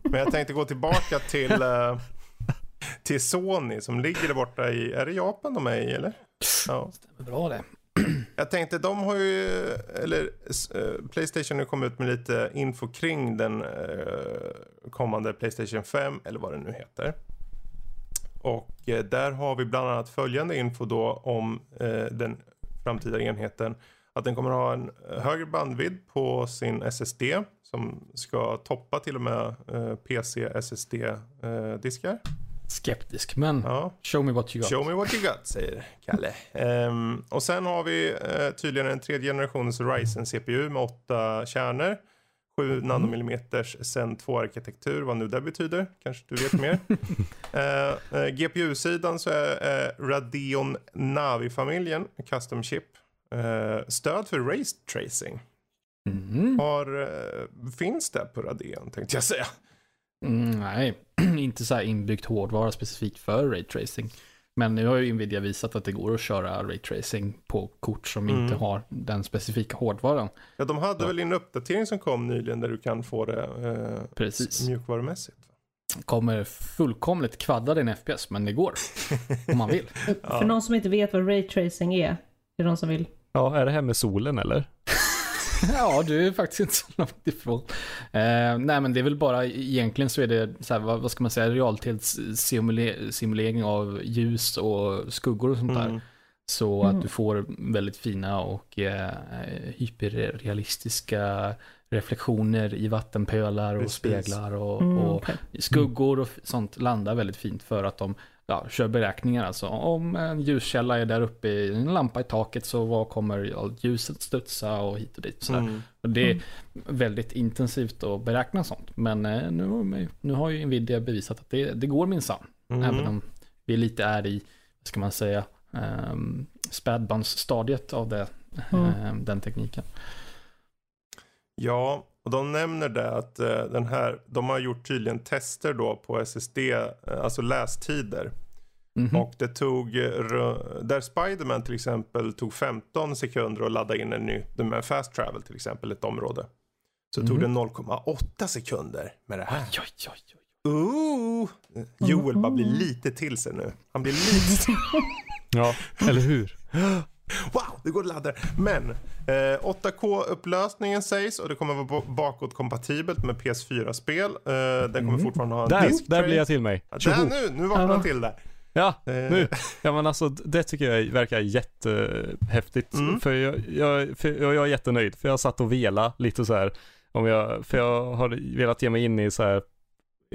Men jag tänkte gå tillbaka till, eh, till Sony som ligger där borta i, är det Japan de är i eller? Ja. Stämmer bra det. Jag tänkte de har ju, eller eh, Playstation har kommit ut med lite info kring den eh, kommande Playstation 5 eller vad det nu heter. Och eh, där har vi bland annat följande info då om eh, den framtida enheten. Att den kommer ha en högre bandvidd på sin SSD som ska toppa till och med eh, PC SSD-diskar. Skeptisk, men Ja. show me what you got. Show me what you got, säger Kalle. (laughs) Ehm, och sen har vi eh, tydligen en tredje generationens Ryzen CPU med åtta kärnor. 7 Mm. nanomillimeters Zen 2-arkitektur, vad nu det betyder. Kanske du vet mer. (laughs) Eh, eh, GPU-sidan så är eh, Radeon Navi-familjen, custom chip. Eh, stöd för race tracing. Mm. Har, eh, finns det på Radeon tänkte jag säga. Mm, nej, (clears throat) inte så här inbyggt hårdvara specifikt för raytracing. Men nu har ju Nvidia visat att det går att köra raytracing på kort som Mm. inte har den specifika hårdvaran. Ja, de hade Ja. väl en uppdatering som kom nyligen där du kan få det eh, Precis. mjukvarumässigt. Kommer fullkomligt kvadda din FPS, men det går. om man vill. (laughs) För någon som inte vet vad raytracing är. Är det någon som vill? Ja, är det här med solen eller? (laughs) Ja, du är faktiskt inte så långt ifrån. Eh, nej, men det är väl bara, egentligen så är det, så här, vad, vad ska man säga, realtidssimulering av ljus och skuggor och sånt där. Mm. Så Mm. att du får väldigt fina och eh, hyperrealistiska reflektioner i vattenpölar och Precis. speglar och, Mm, och okej. skuggor och sånt landar väldigt fint för att de ja, kör beräkningar. Alltså om en ljuskälla är där uppe i en lampa i taket så vad kommer ljuset studsa och hit och dit. Sådär. Mm. Och det är Mm. väldigt intensivt att beräkna sånt. Men eh, nu, nu har ju Nvidia bevisat att det, det går minsann. Mm. Även om vi lite är i, vad ska man säga, um, spädbarnsstadiet av det, ehm, den tekniken. Ja, och de nämner det att eh, den här, de har gjort tydligen tester då på SSD, eh, alltså lästider. Mhm. Och det tog, eh, där Spiderman till exempel tog 15 sekunder att ladda in en ny, med fast travel till exempel, ett område. Så tog Mhm. det 0,8 sekunder med det här. Oj, oj, oj, oj. Ooh. Joel bara blir lite till sig nu. Han blir lite (laughs) Ja, eller hur? (gasps) Wow, det går laddare. Men eh, 8K-upplösningen sägs och det kommer vara ba- bakåtkompatibelt med PS4-spel. Eh, den kommer fortfarande ha en Där, disk där blir jag till mig. Där nu, nu vaknar han till där. Ja, Eh, nu. Ja men alltså det tycker jag verkar jättehäftigt. Mm. För, jag, jag, för jag, jag är jättenöjd. För jag satt och vela lite så här. Om jag, för jag har velat ge mig in i så här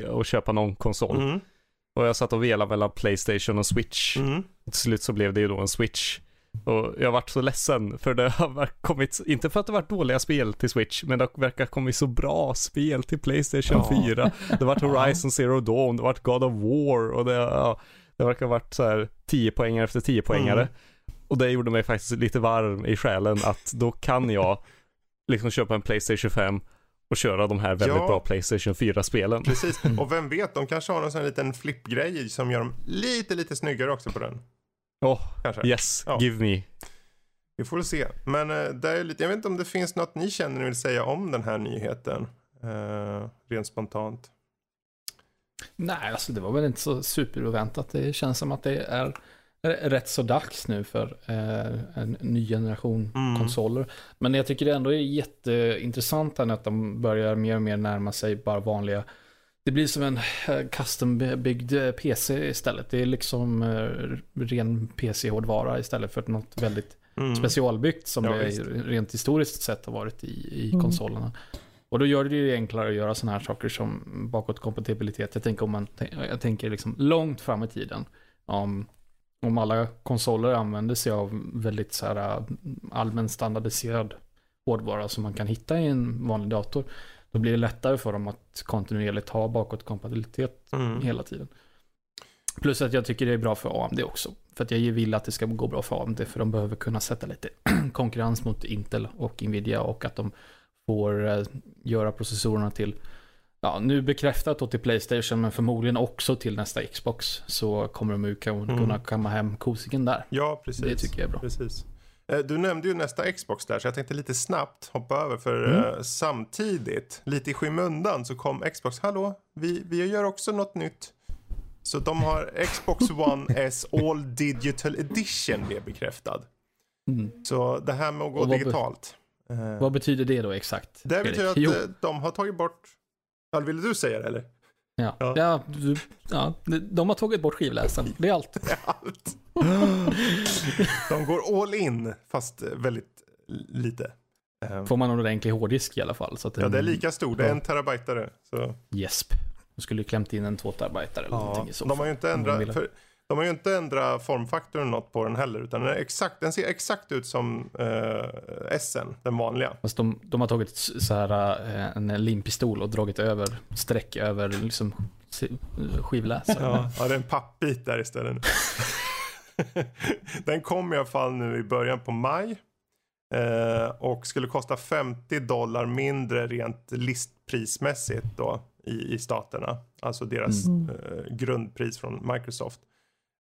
och köpa någon konsol. Mm, Och jag satt och velade mellan Playstation och Switch. mm. Till slut så blev det ju då en Switch. Och jag varit så ledsen för det har kommit, inte för att det varit dåliga spel till Switch, men det verkar ha kommit så bra spel till Playstation Ja. 4. Det har varit Horizon Zero Dawn, det har varit God of War och det, ja, det verkar ha varit så här 10 poängare efter 10 poängare. Mm. Och det gjorde mig faktiskt lite varm i själen att då kan jag liksom köpa en Playstation 5 och köra de här väldigt Ja. bra Playstation 4-spelen. Precis, och vem vet, de kanske har någon sån här liten flippgrej som gör dem lite, lite snyggare också på den. Åh, Kanske. yes, Ja. give me. Vi får väl se. Men eh, det är lite, jag vet inte om det finns något ni känner ni vill säga om den här nyheten. Eh, rent spontant. Nej, alltså det var väl inte så superoväntat. Det känns som att det är rätt så dags nu för eh, en ny generation Mm. konsoler. Men jag tycker det ändå är jätteintressant här att de börjar mer och mer närma sig bara vanliga det blir som en eh, custom-byggd eh, PC istället. Det är liksom eh, ren PC-hårdvara istället för något väldigt Mm. specialbyggt som Ja, det rent historiskt sett har varit i, i Mm. Och då gör det ju enklare att göra sådana här saker som bakåtkompatibilitet. Jag tänker om man, jag tänker liksom långt fram i tiden. Om, om alla konsoler använder sig av väldigt så här allmän standardiserad hårdvara som man kan hitta i en vanlig dator. Då blir det lättare för dem att kontinuerligt ha bakåtkompatibilitet Mm. hela tiden. Plus att jag tycker det är bra för AMD också. För att jag vill att det ska gå bra för AMD. För de behöver kunna sätta lite (clears throat) konkurrens mot Intel och Nvidia. Och att de får eh, göra processorerna till, ja nu bekräftat då till Playstation. Men förmodligen också till nästa Xbox. Så kommer de ju kunna, Mm. kamma hem kosiken där. Ja, precis. Det tycker jag är bra. Precis. Eh, Du nämnde ju nästa Xbox där, så jag tänkte lite snabbt hoppa över. För Mm. eh, samtidigt, lite i skymundan, så kom Xbox. Hallå, vi, vi gör också något nytt. Så de har Xbox (laughs) One S All Digital Edition blev bekräftad. Mm. Så det här med att gå digitalt. Eh, Vad betyder det då exakt? det Erik? betyder att Jo. eh, de har tagit bort... Ja, ville du säga det eller? Ja, Ja. ja. du, ja, de har tagit bort skivläsaren. Det är allt. (laughs) Allt. de går all in, fast eh, väldigt lite. Eh, Får man en ordentlig hårddisk i alla fall. Så att Ja, det är lika stor. Det är en terabytare. Så. Jesp. De skulle ju klämt in en 2 terabyte eller Ja, någonting i så de har ju inte ändrat, för, de har ju inte ändrat formfaktorn något på den heller. Utan den, är exakt, den ser exakt ut som uh, SN, den vanliga. Fast de, de har tagit så här, eh, en limpistol och dragit över streck över liksom skivläsaren. Ja, ja det är en pappbit där istället. (laughs) den kom i alla fall nu i början på maj. Eh, och skulle kosta 50 dollar mindre rent listprismässigt då i, i staterna. Alltså deras Mm. eh, grundpris från Microsoft.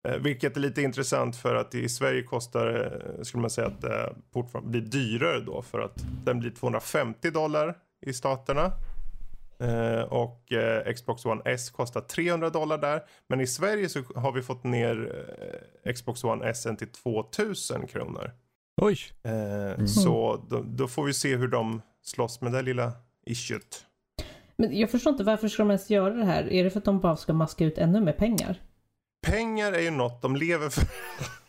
Eh, vilket är lite intressant för att i Sverige kostar, eh, skulle man säga att det fortfarande blir dyrare då för att den blir 250 dollar i staterna. Eh, och eh, Xbox One S kostar 300 dollar där. Men i Sverige så har vi fått ner eh, Xbox One S till 2000 kronor. Oj. Eh, Så då, då får vi se hur de slåss med det lilla issuet. Men jag förstår inte varför ska de ens göra det här? Är det för att de bara ska maska ut ännu mer pengar? Pengar är ju något de lever för.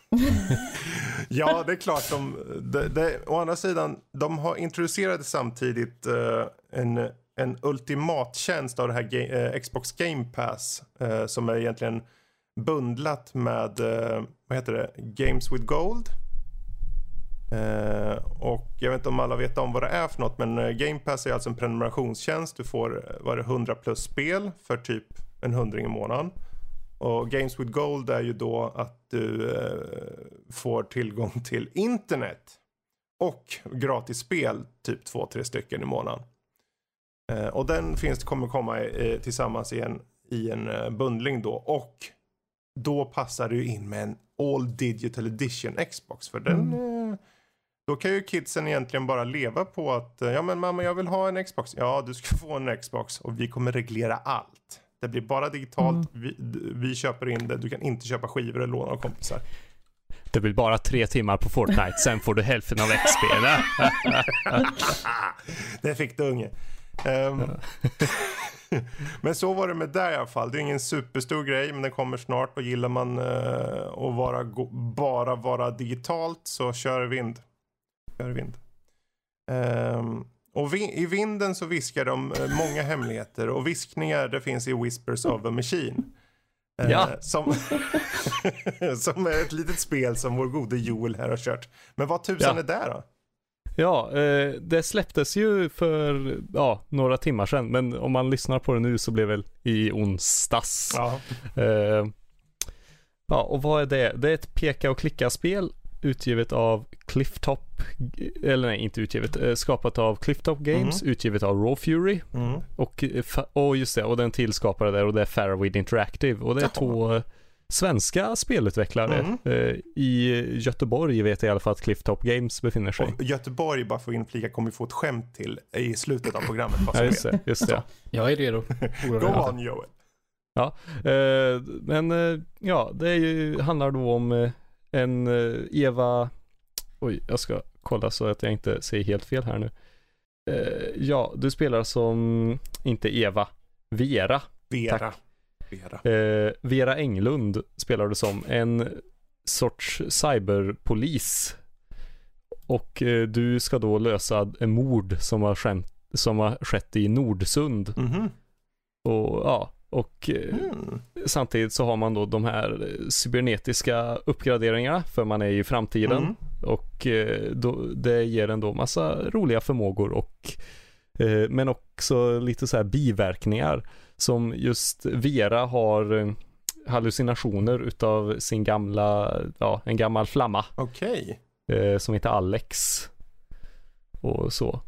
(laughs) ja, det är klart. De, de, de, å andra sidan, de har introducerat samtidigt uh, en, en ultimattjänst av det här game, uh, Xbox Game Pass. Uh, som är egentligen bundlat med, eh, vad heter det, Games with Gold. Och jag vet inte om alla vet om vad det är för något men Game Pass är alltså en prenumerationstjänst. Du får vad är det, 100 plus spel för typ en hundring i månaden. Och Games with Gold är ju då att du eh, får tillgång till internet och gratis spel, typ två, tre stycken i månaden. Eh, och den finns, kommer komma eh, tillsammans i en, i en eh, bundling då. Och då passar det ju in med en All Digital Edition Xbox. För den, eh, då kan ju kidsen egentligen bara leva på att, eh, ja men mamma jag vill ha en Xbox. Ja du ska få en Xbox och vi kommer reglera allt. Det blir bara digitalt, vi, d- vi köper in det, du kan inte köpa skivor eller låna av kompisar. Det blir bara tre timmar på Fortnite, sen får du hälften av XP. (laughs) det fick du unge. Um, (laughs) men så var det med det i alla fall. Det är ingen superstor grej, men den kommer snart och gillar man uh, att vara bara vara digitalt så kör vind. Kör vind. Um, och vi i vinden så viskar de uh, många hemligheter och viskningar det finns i Whispers of a Machine. Uh, ja. Som, (laughs) som är ett litet spel som vår gode Joel här har kört. Men vad tusan ja. är det då? Ja, eh, det släpptes ju för ja, några timmar sedan, men om man lyssnar på det nu så blev det väl i onsdags. Ja. Eh, ja, och vad är det? Det är ett peka och klicka-spel utgivet av Clifftop, eller nej, inte utgivet, eh, skapat av Clifftop Games, mm. utgivet av Raw Fury. Mm. Och, eh, och just det, och den tillskapare där och det är Fairweed Interactive. Och det är Jaha. två svenska spelutvecklare. Mm. Eh, I Göteborg vet jag i alla fall att Clifftop Games befinner sig. Och Göteborg, bara för att inflika, kommer vi få ett skämt till i slutet av programmet. ja, just det. Just det. jag är redo. (laughs) Go on Joel. Ja, eh, men eh, ja, det är ju, handlar då om eh, en eh, Eva, oj, jag ska kolla så att jag inte säger helt fel här nu. Eh, ja, du spelar som, inte Eva, Vera. Vera. Tack. Vera. Eh, Vera Englund spelar du som en sorts cyberpolis. Och du ska då lösa en mord som har, skämt, som har skett i Nordsund. Mm -hmm. Och ja, och eh, mm. samtidigt så har man då de här cybernetiska uppgraderingarna för man är i framtiden. Mm. Och eh, då, det ger en då massa roliga förmågor och eh, men också lite så här biverkningar som just Vera har hallucinationer utav sin gamla, ja, en gammal flamma. Okej. Okay. Som heter Alex. Och så.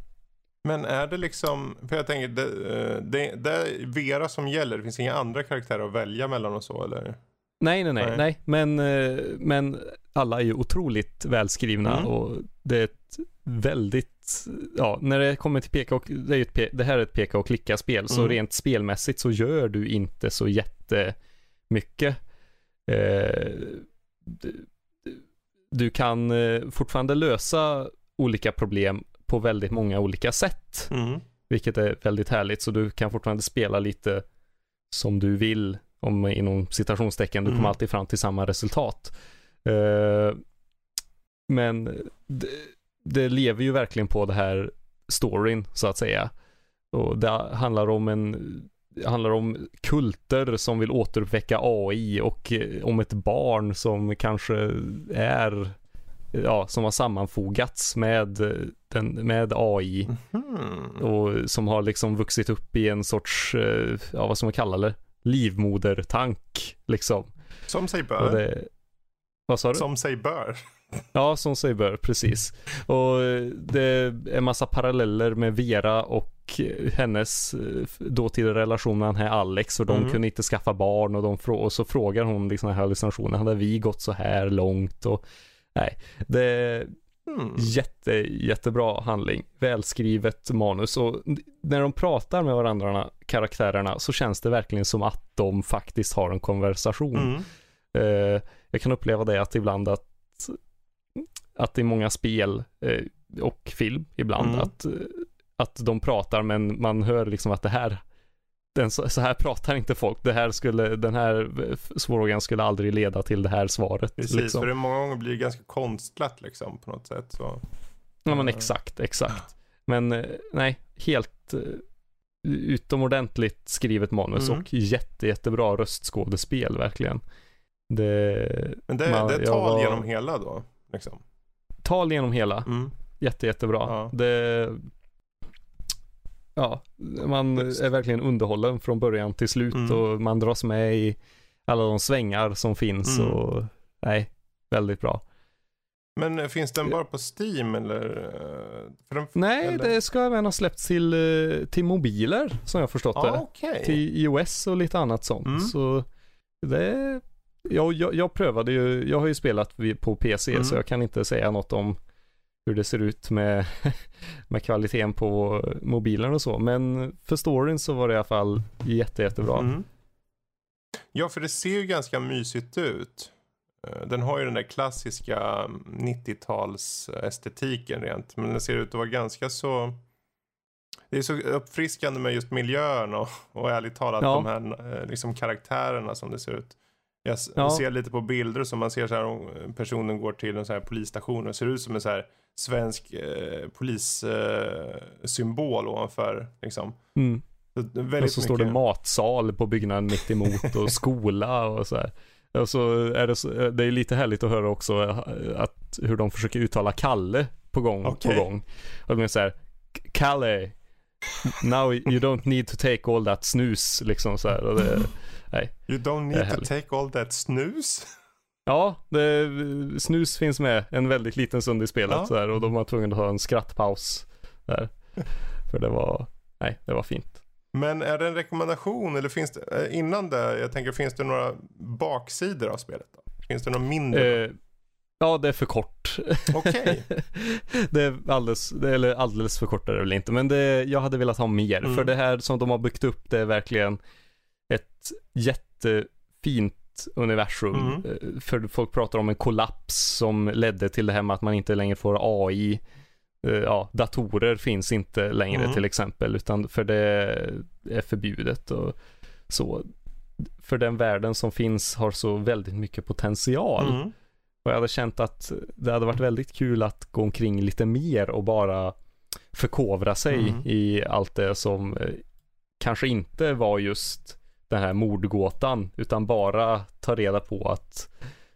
Men är det liksom, för jag tänker, det, eh, det, det är Vera som gäller, det finns inga andra karaktärer att välja mellan och så eller? Nej, nej, nej, nej, nej. Men, eh, men alla är ju otroligt välskrivna mm. och det är ett väldigt, ja, när det kommer till peka och, det, är ett, det här är ett peka och klicka spel, mm. så rent spelmässigt så gör du inte så jättemycket. Eh, du, du kan fortfarande lösa olika problem på väldigt många olika sätt. Mm. Vilket är väldigt härligt, så du kan fortfarande spela lite som du vill, om inom citationstecken, du mm. kommer alltid fram till samma resultat. Uh, men det, det, lever ju verkligen på det här storyn, så att säga. Och det handlar om en handlar om kulter som vill återuppväcka AI och eh, om ett barn som kanske är ja, som har sammanfogats med, den, med AI. Mm. Och som har liksom vuxit upp i en sorts, eh, ja vad ska man kalla det, livmodertank liksom. Som sig bör. Det, vad sa du? Som sig bör. Ja, som sig bör, precis. Och det är massa paralleller med Vera och hennes eh, dåtida relation med den här Alex och de mm. kunde inte skaffa barn och, de, och så frågar hon liksom den här hallucinationen, hade vi gått så här långt och Nej, det är mm. jätte, jättebra handling. Välskrivet manus och när de pratar med varandra, karaktärerna, så känns det verkligen som att de faktiskt har en konversation. Mm. Uh, jag kan uppleva det att ibland att, att i många spel uh, och film ibland, mm. att, att de pratar men man hör liksom att det här den, så här pratar inte folk. Det här skulle, den här frågan skulle aldrig leda till det här svaret. Precis, liksom. för det många gånger blir det ganska konstlat liksom på något sätt. Så. Ja men exakt, exakt. Men eh, nej, helt uh, utomordentligt skrivet manus mm. och jätte, jättebra röstskådespel verkligen. Det, men det, man, det är tal var... genom hela då? Liksom. Tal genom hela. Mm. Jätte, jättebra. Ja. Det, ja, man är verkligen underhållen från början till slut mm. och man dras med i alla de svängar som finns mm. och nej, väldigt bra. Men finns den bara på Steam eller? Eh, den, nej, eller? det ska även ha släppts till, eh, till mobiler som jag förstått ah, det. Okay. Till iOS och lite annat sånt. Mm. Så det, jag, jag, jag, prövade ju, jag har ju spelat på PC mm. så jag kan inte säga något om hur det ser ut med, (laughs) med kvaliteten på mobilen och så. Men för storyn så var det i alla fall jätte, jättebra. Mm. Ja, för det ser ju ganska mysigt ut. eh, den har ju den där klassiska 90-tals estetiken rent. Men den ser ut att vara ganska så det är så uppfriskande med just miljön och, och ärligt talat Ja. de här eh, liksom karaktärerna som det ser ut. Jag Ja. ser lite på bilder som man ser så här om personen går till en så här polisstation och ser ut som en så här svensk eh, polissymbol eh, ovanför liksom. Mm. Så är Och väldigt så står det matsal på byggnaden mitt emot och skola och så här. Och så är det, så, det är lite härligt att höra också eh, att hur de försöker uttala Kalle på gång Okej. på gång. Och de är så här, Kalle, now you don't need to take all that snus liksom så här. Och det, nej. You don't need to härligt. take all that snus. Ja, det, snus finns med en väldigt liten stund i spelet Ja. så här, och de var tvungna att ha en skrattpaus där. (laughs) För det var, nej, det var fint. Men är det en rekommendation eller finns det, eh, innan det, jag tänker finns det några baksidor av spelet? Då? Finns det några mindre? Eh, ja, det är för kort. Okej. (laughs) det är alldeles, det eller alldeles för kort är det väl inte, men det, jag hade velat ha mer. Mm. För det här som de har byggt upp, det är verkligen ett jättefint universum. Mm. Eh, För folk pratar om en kollaps som ledde till det här med att man inte längre får AI. Eh, Ja, datorer finns inte längre Mm. till exempel, utan för det är förbjudet och så. För den världen som finns har så väldigt mycket potential. Mm. Och jag hade känt att det hade varit väldigt kul att gå omkring lite mer och bara förkovra sig Mm. i allt det som eh, kanske inte var just den här mordgåtan utan bara ta reda på att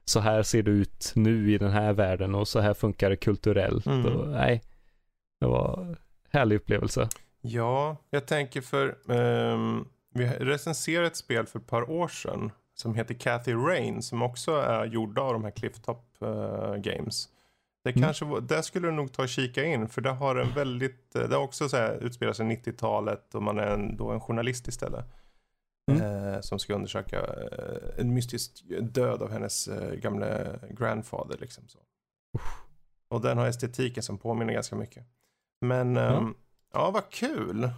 så här ser det ut nu i den här världen och så här funkar det kulturellt. Mm. Och, nej, det var en härlig upplevelse. Ja, jag tänker för ehm, vi recenserade ett spel för ett par år sedan som heter Cathy Rain som också är gjorda av de här Clifftop eh, Games. Det Mm. kanske där skulle du nog ta och kika in för det har en väldigt, eh, det har också så här utspelat sig 90-talet och man är en, då en journalist istället. Mm. Eh, som ska undersöka eh, en mystisk död av hennes eh, gamla grandfather liksom så. Och den har estetiken som påminner ganska mycket. Men ehm, ja, vad kul.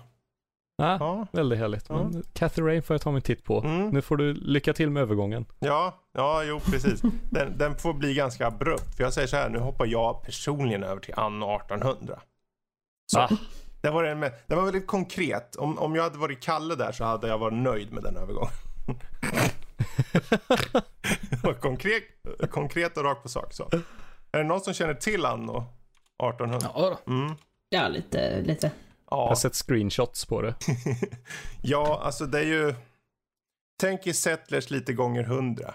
Ja, Ja, väldigt härligt. Ja. Men Cathy Rain får jag ta mig titt på. mm. Nu får du lycka till med övergången. ja, ja, jo precis. Den, den får bli ganska abrupt. För jag säger så här, nu hoppar jag personligen över till anno 1800. Så, Ah. Det, var en, det var väldigt konkret. Om, om jag hade varit Kalle där så hade jag varit nöjd med den övergången. (laughs) konkret, konkret och rakt på sak. Så. Är det någon som känner till anno 1800? Ja, då. Mm. Ja, lite, lite. Jag Ja, har sett screenshots på det. (laughs) ja, alltså det är ju... Tänk i Settlers lite gånger hundra.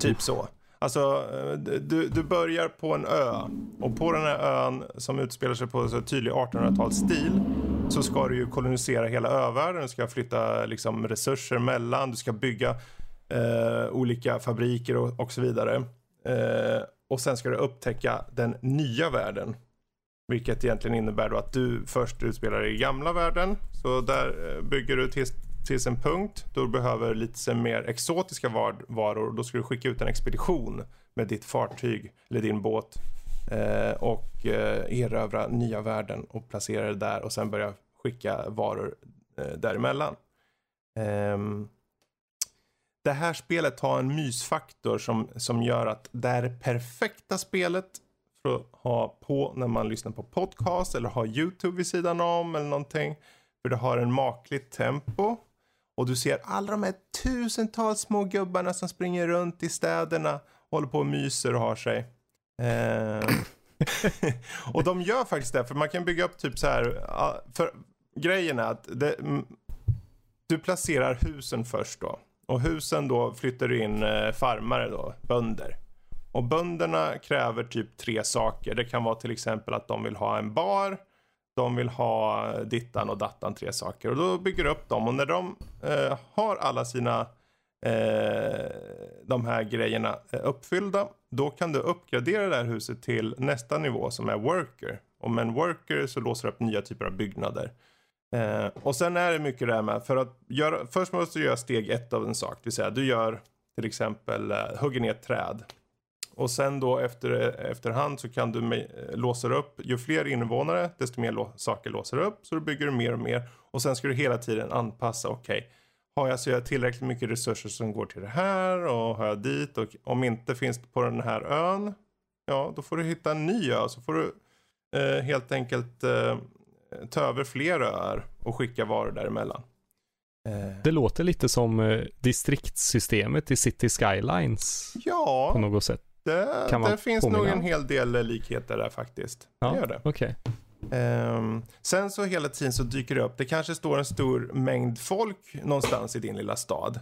Typ så. Alltså, eh, du, du börjar på en ö. Och på den här ön som utspelar sig på så tydlig 1800-talsstil så ska du ju kolonisera hela övärlden. Du ska flytta liksom, resurser mellan. Du ska bygga eh, olika fabriker och, och så vidare. Eh, och sen ska du upptäcka den nya världen. Vilket egentligen innebär då att du först utspelar dig i gamla världen. Så där eh, bygger du tills, tills en punkt då du behöver lite mer exotiska var- varor. Då ska du skicka ut en expedition med ditt fartyg eller din båt. Eh, och eh, erövra nya världen och placera det där och sen börja skicka varor eh, däremellan. Ehm, det här spelet har en mysfaktor som, som gör att det är det perfekta spelet för att ha på när man lyssnar på podcast eller har YouTube vid sidan om eller någonting. För det har en makligt tempo. Och du ser alla de här tusentals små gubbarna som springer runt i städerna. Håller på och myser och har sig. Eh, (laughs) och de gör faktiskt det. För man kan bygga upp typ så här. För grejen är att det, mm, du placerar husen först då. Och husen då flyttar du in eh, farmare då, bönder. Och bönderna kräver typ tre saker. Det kan vara till exempel att de vill ha en bar. De vill ha dittan och dattan, tre saker. Och då bygger du upp dem. Och när de eh, har alla sina eh, de här grejerna eh, uppfyllda. Då kan du uppgradera det här huset till nästa nivå som är worker. Och med en worker så låser du upp nya typer av byggnader. Eh, och sen är det mycket det här med, för att göra, först måste du göra steg ett av en sak. Det vill säga du gör till exempel, eh, hugger ner ett träd. Och sen då efter, efterhand så kan du eh, låsa upp, ju fler invånare desto mer lå, saker låser upp. Så då bygger du mer och mer. Och sen ska du hela tiden anpassa, okej. har jag så jag tillräckligt mycket resurser som går till det här och har jag dit och om inte finns det på den här ön. Ja, då får du hitta en ny ö så får du eh, helt enkelt eh, ta över fler öar och skicka varor däremellan. Eh, Det låter lite som eh, distriktssystemet i City Skylines ja, på något sätt. Det, det finns nog en hel del likheter där faktiskt. Ja. Det gör det. Okej. Ehm, sen så hela tiden så dyker det upp, det kanske står en stor mängd folk någonstans i din lilla stad.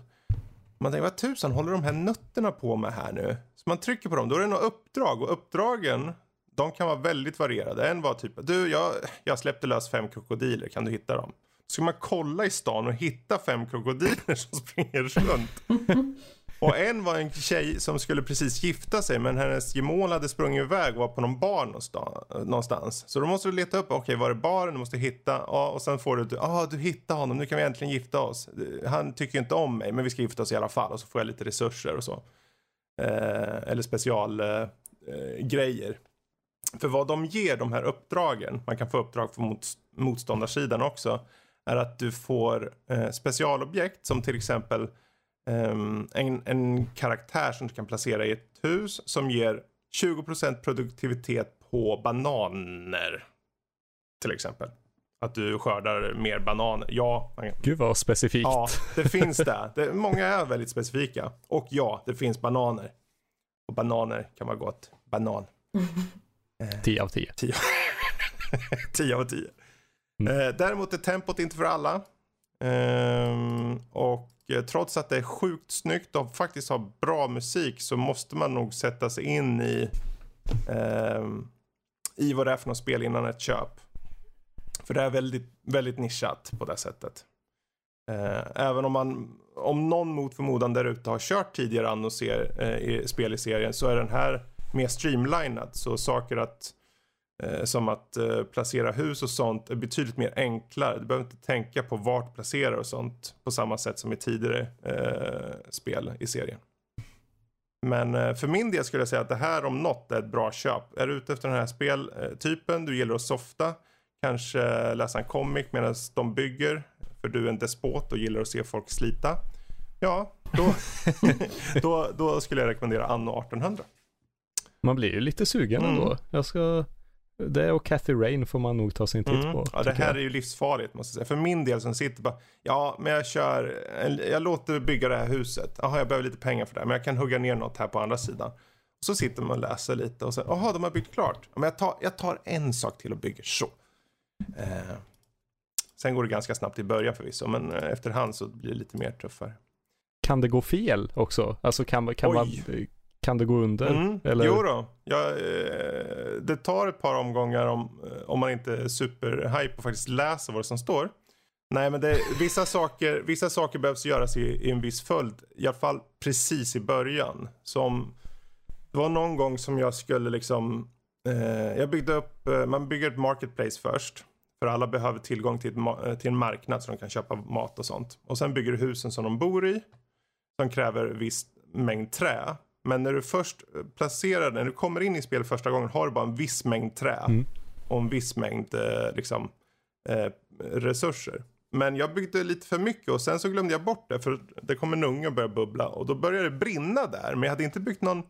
Man tänker, vad tusan håller de här nötterna på med här nu? Så man trycker på dem, då är det några uppdrag och uppdragen, de kan vara väldigt varierade. En var typ, du jag, jag släppte lös fem krokodiler, kan du hitta dem? Så ska man kolla i stan och hitta fem krokodiler (laughs) som springer runt. Och en var en tjej som skulle precis gifta sig men hennes gemål hade sprungit iväg och var på någon bar någonstans. Så då måste du leta upp, okej var är baren, du måste hitta, ja, och sen får du, ja ah, du hittar honom, nu kan vi äntligen gifta oss. Han tycker ju inte om mig men vi ska gifta oss i alla fall och så får jag lite resurser och så. Eh, eller specialgrejer. Eh. eh För vad de ger de här uppdragen, man kan få uppdrag från mot, motståndarsidan också, är att du får eh, specialobjekt som till exempel ehm, en, en karaktär som du kan placera i ett hus som ger 20% produktivitet på bananer. Till exempel. Att du skördar mer bananer. Ja, Gud vad specifikt. ja det (laughs) finns det. det. Många är väldigt specifika. Och ja, det finns bananer. Och bananer kan vara gott. Banan. (laughs) 10 av 10. 10 10 av 10. Mm. Eh, däremot är tempot inte för alla. Ehm, och eh, Eh, trots att det är sjukt snyggt och faktiskt har bra musik så måste man nog sätta sig in i, eh, i vad det är för något spel innan ett köp. För det är väldigt, väldigt nischat på det sättet. Eh, även om man, om någon mot förmodan där ute har kört tidigare annonser, eh, i spel i serien så är den här mer streamlinad. Så saker att eh, som att eh, placera hus och sånt är betydligt mer enklare. Du behöver inte tänka på vart placera och sånt på samma sätt som i tidigare eh, spel i serien. Men eh, för min del skulle jag säga att det här om något är ett bra köp. Är du ute efter den här speltypen, du gillar att softa, kanske läsa en comic medan de bygger, för du är en despot och gillar att se folk slita. Ja, då, (laughs) (laughs) då, då skulle jag rekommendera Anno 1800. Man blir ju lite sugen Mm. ändå. Jag ska... Det och Cathy Rain får man nog ta sig en titt Mm. på. Ja, det här jag. är ju livsfarligt måste jag säga. För min del som sitter bara, ja men jag kör, jag låter bygga det här huset. Jaha, jag behöver lite pengar för det här, men jag kan hugga ner något här på andra sidan. Så sitter man och läser lite och sen, jaha, de har byggt klart. Men jag tar, jag tar en sak till och bygger så. Eh, sen går det ganska snabbt i början förvisso, men eh, efterhand så blir det lite mer tuffare. Kan det gå fel också? Alltså kan, kan, man, Oj. Kan det gå under? Mm. Eller? Jo då. Ja, eh, det tar ett par omgångar om, eh, om man inte är superhype och faktiskt läser vad som står. Nej men det, vissa, (laughs) saker, vissa saker behövs göras i, i en viss följd. I alla fall precis i början. Som, det var någon gång som jag skulle liksom, eh, jag byggde upp, eh, man bygger ett marketplace först. För alla behöver tillgång till, ett, till en marknad så de kan köpa mat och sånt. Och sen bygger du husen som de bor i. Som kräver viss mängd trä. Men när du först eh, placerar, när du kommer in i spel första gången har du bara en viss mängd trä. Mm. Och en viss mängd eh, liksom, eh, resurser. Men jag byggde lite för mycket och sen så glömde jag bort det för det kom en unge och började bubbla och då började det brinna där. Men jag hade inte byggt någon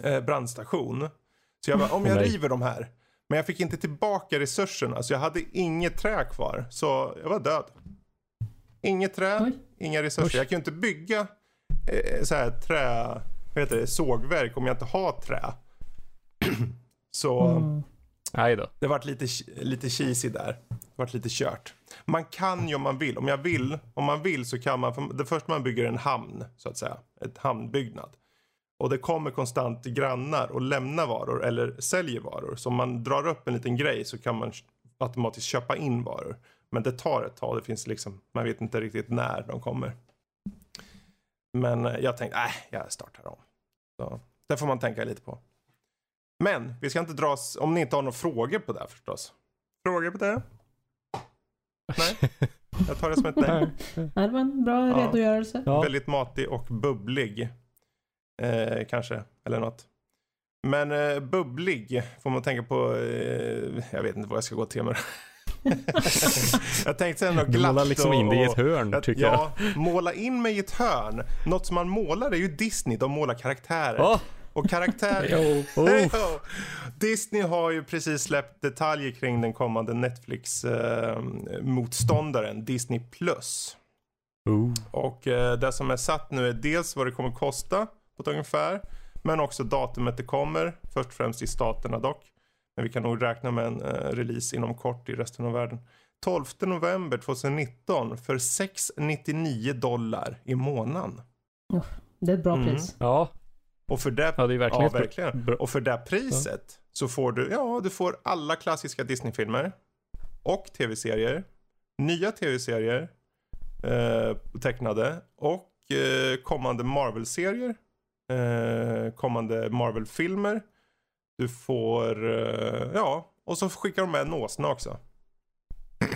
eh, brandstation. Så jag bara, om jag river de här. Men jag fick inte tillbaka resurserna så jag hade inget trä kvar. Så jag var död. Inget trä, Oj. inga resurser. Usch. Jag ju inte bygga eh, så här trä, vad heter det, sågverk om jag inte har trä. (clears throat) så Mm. Det vart lite, lite cheesy där. Det vart lite kört. Man kan ju om man vill. Om jag vill, om man vill så kan man. För det första man bygger en hamn så att säga. Ett hamnbyggnad. Och det kommer konstant grannar och lämnar varor eller säljer varor. Så om man drar upp en liten grej så kan man automatiskt köpa in varor. Men det tar ett tag. Det finns liksom, man vet inte riktigt när de kommer. Men eh, jag tänkte, äh, jag startar om. Så, det får man tänka lite på. Men vi ska inte dras, om ni inte har några frågor på det förstås. Frågor på det? Nej, (laughs) jag tar det som ett nej. Det var en bra Ja. redogörelse. Ja. Väldigt matig och bubblig. Eh, kanske, eller något. Men eh, bubblig får man tänka på, eh, jag vet inte vad jag ska gå till med det. (laughs) jag tänkte säga något Du glatt målar liksom och, in det i ett och- hörn, att- tycker jag. ja, måla in mig i ett hörn. Något som man målar är ju Disney, de målar karaktärer. Åh, Och karaktär... (laughs) Jo. oh. Disney har ju precis släppt detaljer kring den kommande Netflix-motståndaren Disney+. Plus. Oh. Och eh, det som är satt nu är dels vad det kommer kosta på ett ungefär. Men också datumet det kommer. Först och främst i staterna dock. Men vi kan nog räkna med en eh, release inom kort i resten av världen. 12 november 2019 för 699 dollar i månaden. Det är ett bra Mm. pris. Ja, Och för det, ja, det är verkligen ja, verkligen. bra- Och för det priset så får du, ja du får alla klassiska Disney-filmer. Och tv-serier. Nya tv-serier. Eh, tecknade. Och eh, kommande Marvel-serier. Eh, kommande Marvel-filmer. Du får, eh, ja, och så skickar de med en åsna också.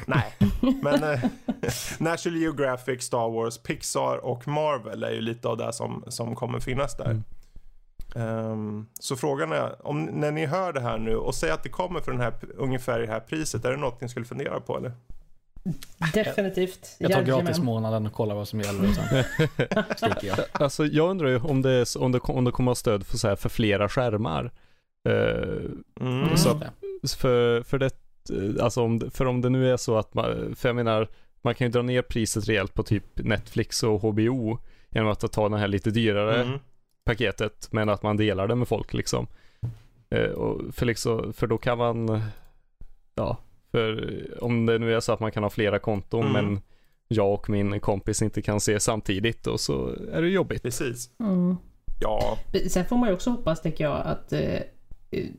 Nej, (laughs) men eh, National Geographic, Star Wars, Pixar och Marvel är ju lite av det som, som kommer finnas där. Mm. Ehm, så frågan är, om, när ni hör det här nu och säger att det kommer för den här, ungefär i det här priset, är det något ni skulle fundera på eller? Definitivt. Jag tar Jajamän. gratis månaden och kollar vad som gäller och sen (laughs) jag. Alltså jag undrar ju om det, om det, om det kommer att ha stöd för, så här, för flera skärmar. Eh, Mm. Så- för, för det, eh, alltså om, det- för om det nu är så att man, för jag menar, man kan ju dra ner priset rejält på typ Netflix och HBO genom att ta det här lite dyrare Mm. paketet, men att man delar det med folk liksom. Eh, och för, liksom för då kan man, ja, för om det nu är så att man kan ha flera konton, Mm. men jag och min kompis inte kan se samtidigt och så är det jobbigt. Precis. Mm. Ja, Sen får man ju också hoppas, tycker jag, att eh,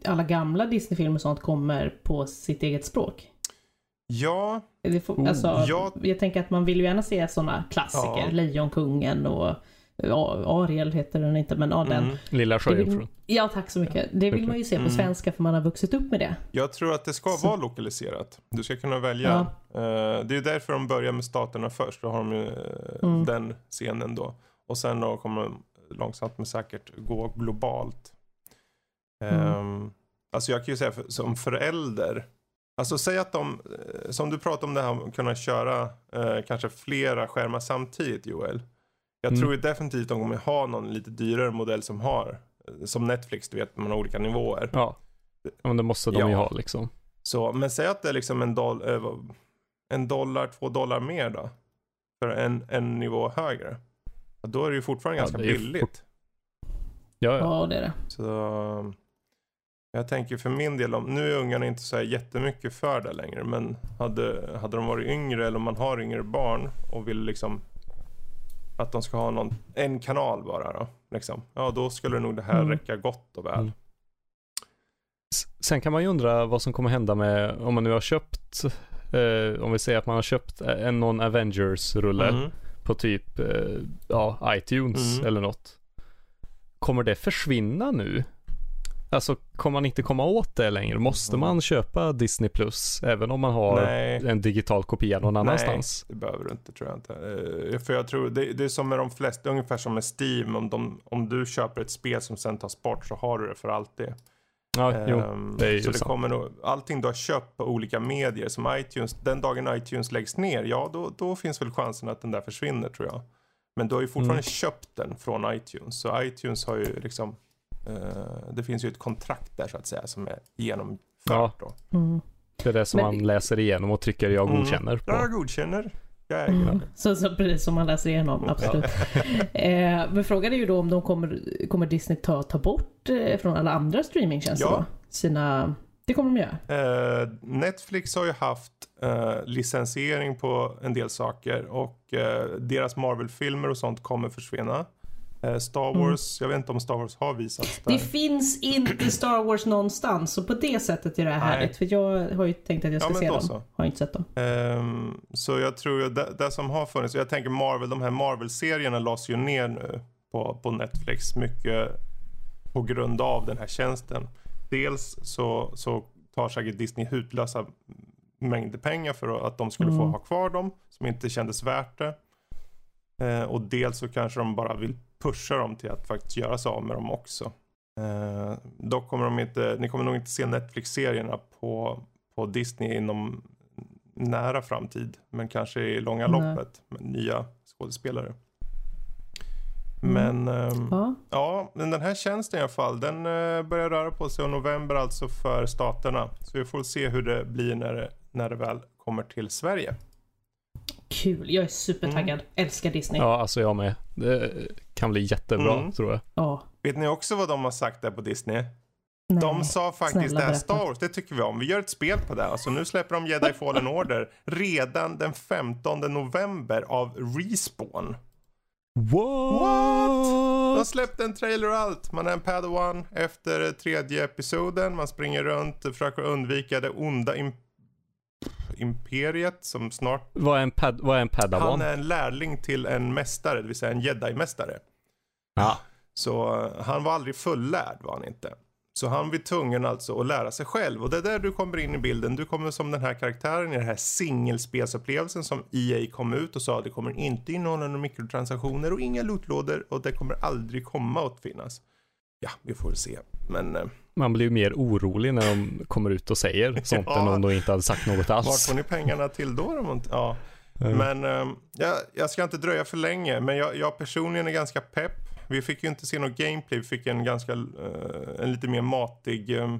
alla gamla Disney-filmer och sånt kommer på sitt eget språk. ja, Det får, Oh, alltså, ja. Jag tänker att man vill ju gärna se sådana klassiker. Ja. Lejonkungen och ja, Ariel heter den inte, men ja, den. mm. Lilla sjöjungfrun. ja, tack så mycket. Det vill man ju se på Mm. svenska för man har vuxit upp med det. jag tror att det ska Så- vara lokaliserat. Du ska kunna välja. Eh, det är därför de börjar med staterna först. Då har de ju eh, Mm. den scenen då. Och sen då kommer de långsamt men säkert gå globalt. Mm. Ehm, alltså jag kan ju säga för, som förälder. Alltså säg att de, eh, som du pratade om det här om att kunna köra eh, kanske flera skärmar samtidigt Joel. Jag Mm. tror ju definitivt de kommer ha någon lite dyrare modell som har, eh, som Netflix du vet, man har olika nivåer. Ja. men det måste de ju Ja. ha liksom. Så, men säg att det är liksom en, doll, eh, en dollar, två dollar mer då. För en, en nivå högre. Ja, Då är det ju fortfarande Ja, ganska ju billigt. Ja, ja. Ja, det är det. Så jag tänker för min del, om, nu är ungarna inte så här jättemycket för det längre. Men hade, hade de varit yngre eller om man har yngre barn och vill liksom att de ska ha någon, en kanal bara då. Liksom. Ja, då skulle nog det här Mm. räcka gott och väl. Mm. Sen kan man ju undra vad som kommer hända med, om man nu har köpt, eh, om vi säger att man har köpt en någon Avengers-rulle Mm. på typ, eh, ja, iTunes Mm. eller något. Kommer det försvinna nu? Alltså, kommer man inte komma åt det längre? Måste Mm. man köpa Disney Plus även om man har Nej. en digital kopia någon annanstans? Nej, det behöver du inte tror jag inte. Eh, för jag tror, det, det är som med de flesta, ungefär som med Steam. Om, de, om du köper ett spel som sen tas bort så har du det för alltid. Ja, jo. Ehm, det är ju så det sant. kommer nog, allting du har köpt på olika medier som iTunes, den dagen iTunes läggs ner, ja då, då finns väl chansen att den där försvinner tror jag. Men du har ju fortfarande Mm. köpt den från iTunes. Så iTunes har ju liksom, det finns ju ett kontrakt där så att säga som är genomfört Ja. då. Mm. Det är det som Men- man läser igenom och trycker jag Mm. godkänner på. Jag godkänner. Jag äger Mm. Så, så precis som man läser igenom, absolut. eh, men frågan är ju då om de kommer, kommer Disney ta, ta bort eh, från alla andra streamingtjänster Ja. då? Sina... Det kommer de göra. Eh, Netflix har ju haft eh, licensiering på en del saker och eh, deras Marvel-filmer och sånt kommer försvinna. Eh, Star Mm. Wars, jag vet inte om Star Wars har visats där. Det finns inte Star Wars någonstans, så på det sättet är det här härligt. För jag har ju tänkt att jag Ja, ska men se dem. så. Har inte sett dem. Ehm, så jag tror det, det som har funnits, jag tänker Marvel, de här Marvel-serierna lades ju ner nu på, på Netflix mycket på grund av den här tjänsten. Dels så, så tar säkert Disney hutlösa mängder pengar för att de skulle få Mm. ha kvar dem, som inte kändes värt det. Eh, och dels så kanske de bara vill pusha dem till att faktiskt göra sig av med dem också. Eh, dock kommer de inte, ni kommer nog inte se Netflix-serierna på, på Disney inom nära framtid. Men kanske i långa Nej. loppet med nya skådespelare. Mm. Men ehm, Ja. ja, men den här tjänsten i alla fall, den eh, börjar röra på sig och november alltså för staterna. Så vi får se hur det blir när det, när det väl kommer till Sverige. Kul, jag är supertaggad. Mm. Älskar Disney. Ja, alltså jag med. Det kan bli jättebra, Mm. tror jag. Ja. Vet ni också vad de har sagt där på Disney? Nej. De sa faktiskt snälla det här. Star Wars, det tycker vi om. Vi gör ett spel på det. Alltså nu släpper de Jedi Fallen Order redan den 15 november av Respawn. What? De släppte en trailer och allt. Man är en padawan efter tredje episoden. Man springer runt och försöker undvika det onda im- imperiet som snart... Vad är en, pad, vad är en padawan? Han är en lärling till en mästare, det vill säga en jedi-mästare. Ja. Så eh, han var aldrig fullärd var han inte. Så han var tvungen alltså att lära sig själv. Och det är där du kommer in i bilden. Du kommer som den här karaktären i den här singelspelsupplevelsen som EA kom ut och sa det kommer inte innehålla några mikrotransaktioner och inga lootlådor och det kommer aldrig komma att finnas. Ja, vi får se. Men eh, Man blir ju mer orolig när de kommer ut och säger (laughs) sånt Ja. än om de inte hade sagt något vart alls. får ni pengarna till då? Ja. Mm. Men eh, jag, jag ska inte dröja för länge. Men jag, jag personligen är ganska pepp. Vi fick ju inte se något gameplay. Vi fick en ganska, eh, en lite mer matig eh,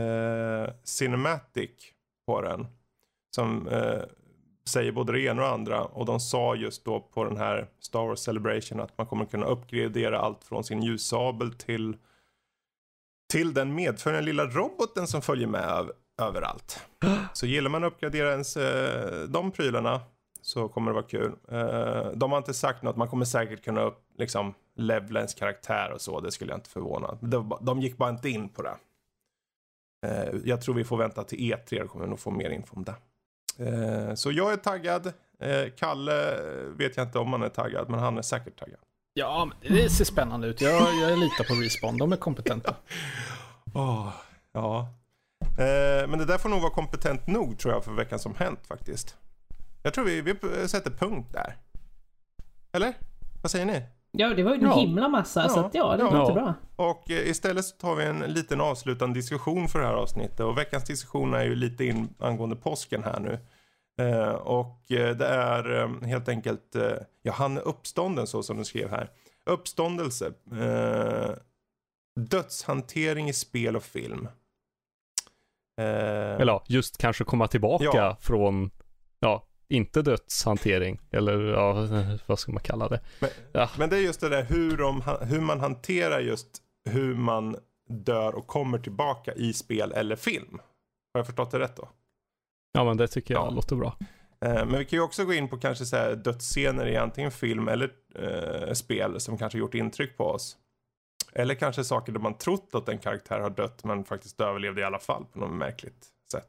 eh, cinematic på den. Som eh, säger både det ena och det andra. Och de sa just då på den här Star Wars Celebration att man kommer kunna uppgradera allt från sin ljussabel till till den medföljande lilla roboten som följer med överallt. Så gillar man att uppgradera ens, eh, de prylarna så kommer det vara kul. Eh, de har inte sagt något, man kommer säkert kunna upp, liksom, levla ens karaktär och så, det skulle jag inte förvåna. De, de gick bara inte in på det. Eh, jag tror vi får vänta till E3, då kommer vi nog få mer info om det. Eh, så jag är taggad. Eh, Kalle eh, vet jag inte om han är taggad, men han är säkert taggad. Ja, men det ser spännande ut. Jag, jag litar på Respawn. De är kompetenta. (laughs) Åh, ja. Eh, men det där får nog vara kompetent nog tror jag för veckan som hänt faktiskt. Jag tror vi, vi sätter punkt där. Eller? Vad säger ni? Ja, det var ju en Ja. himla massa, Ja. så att ja, det Ja. låter bra. Och eh, istället så tar vi en liten avslutande diskussion för det här avsnittet. Och veckans diskussion är ju lite in angående påsken här nu. Eh, och eh, det är helt enkelt, ja han är uppstånden så som du skrev här. Uppståndelse. Dödshantering i spel och film. Eller ja, just kanske komma tillbaka Ja. från, ja, inte dödshantering. Eller ja, (laughs) vad ska man kalla det? Men, Ja. men det är just det där hur, de, hur man hanterar just hur man dör och kommer tillbaka i spel eller film. Har jag förstått det rätt då? Ja, men det tycker jag Ja. låter bra. Eh, Men vi kan ju också gå in på kanske så här dödsscener i antingen film eller eh, spel som kanske gjort intryck på oss. Eller kanske saker där man trott att en karaktär har dött men faktiskt överlevde i alla fall på något märkligt sätt.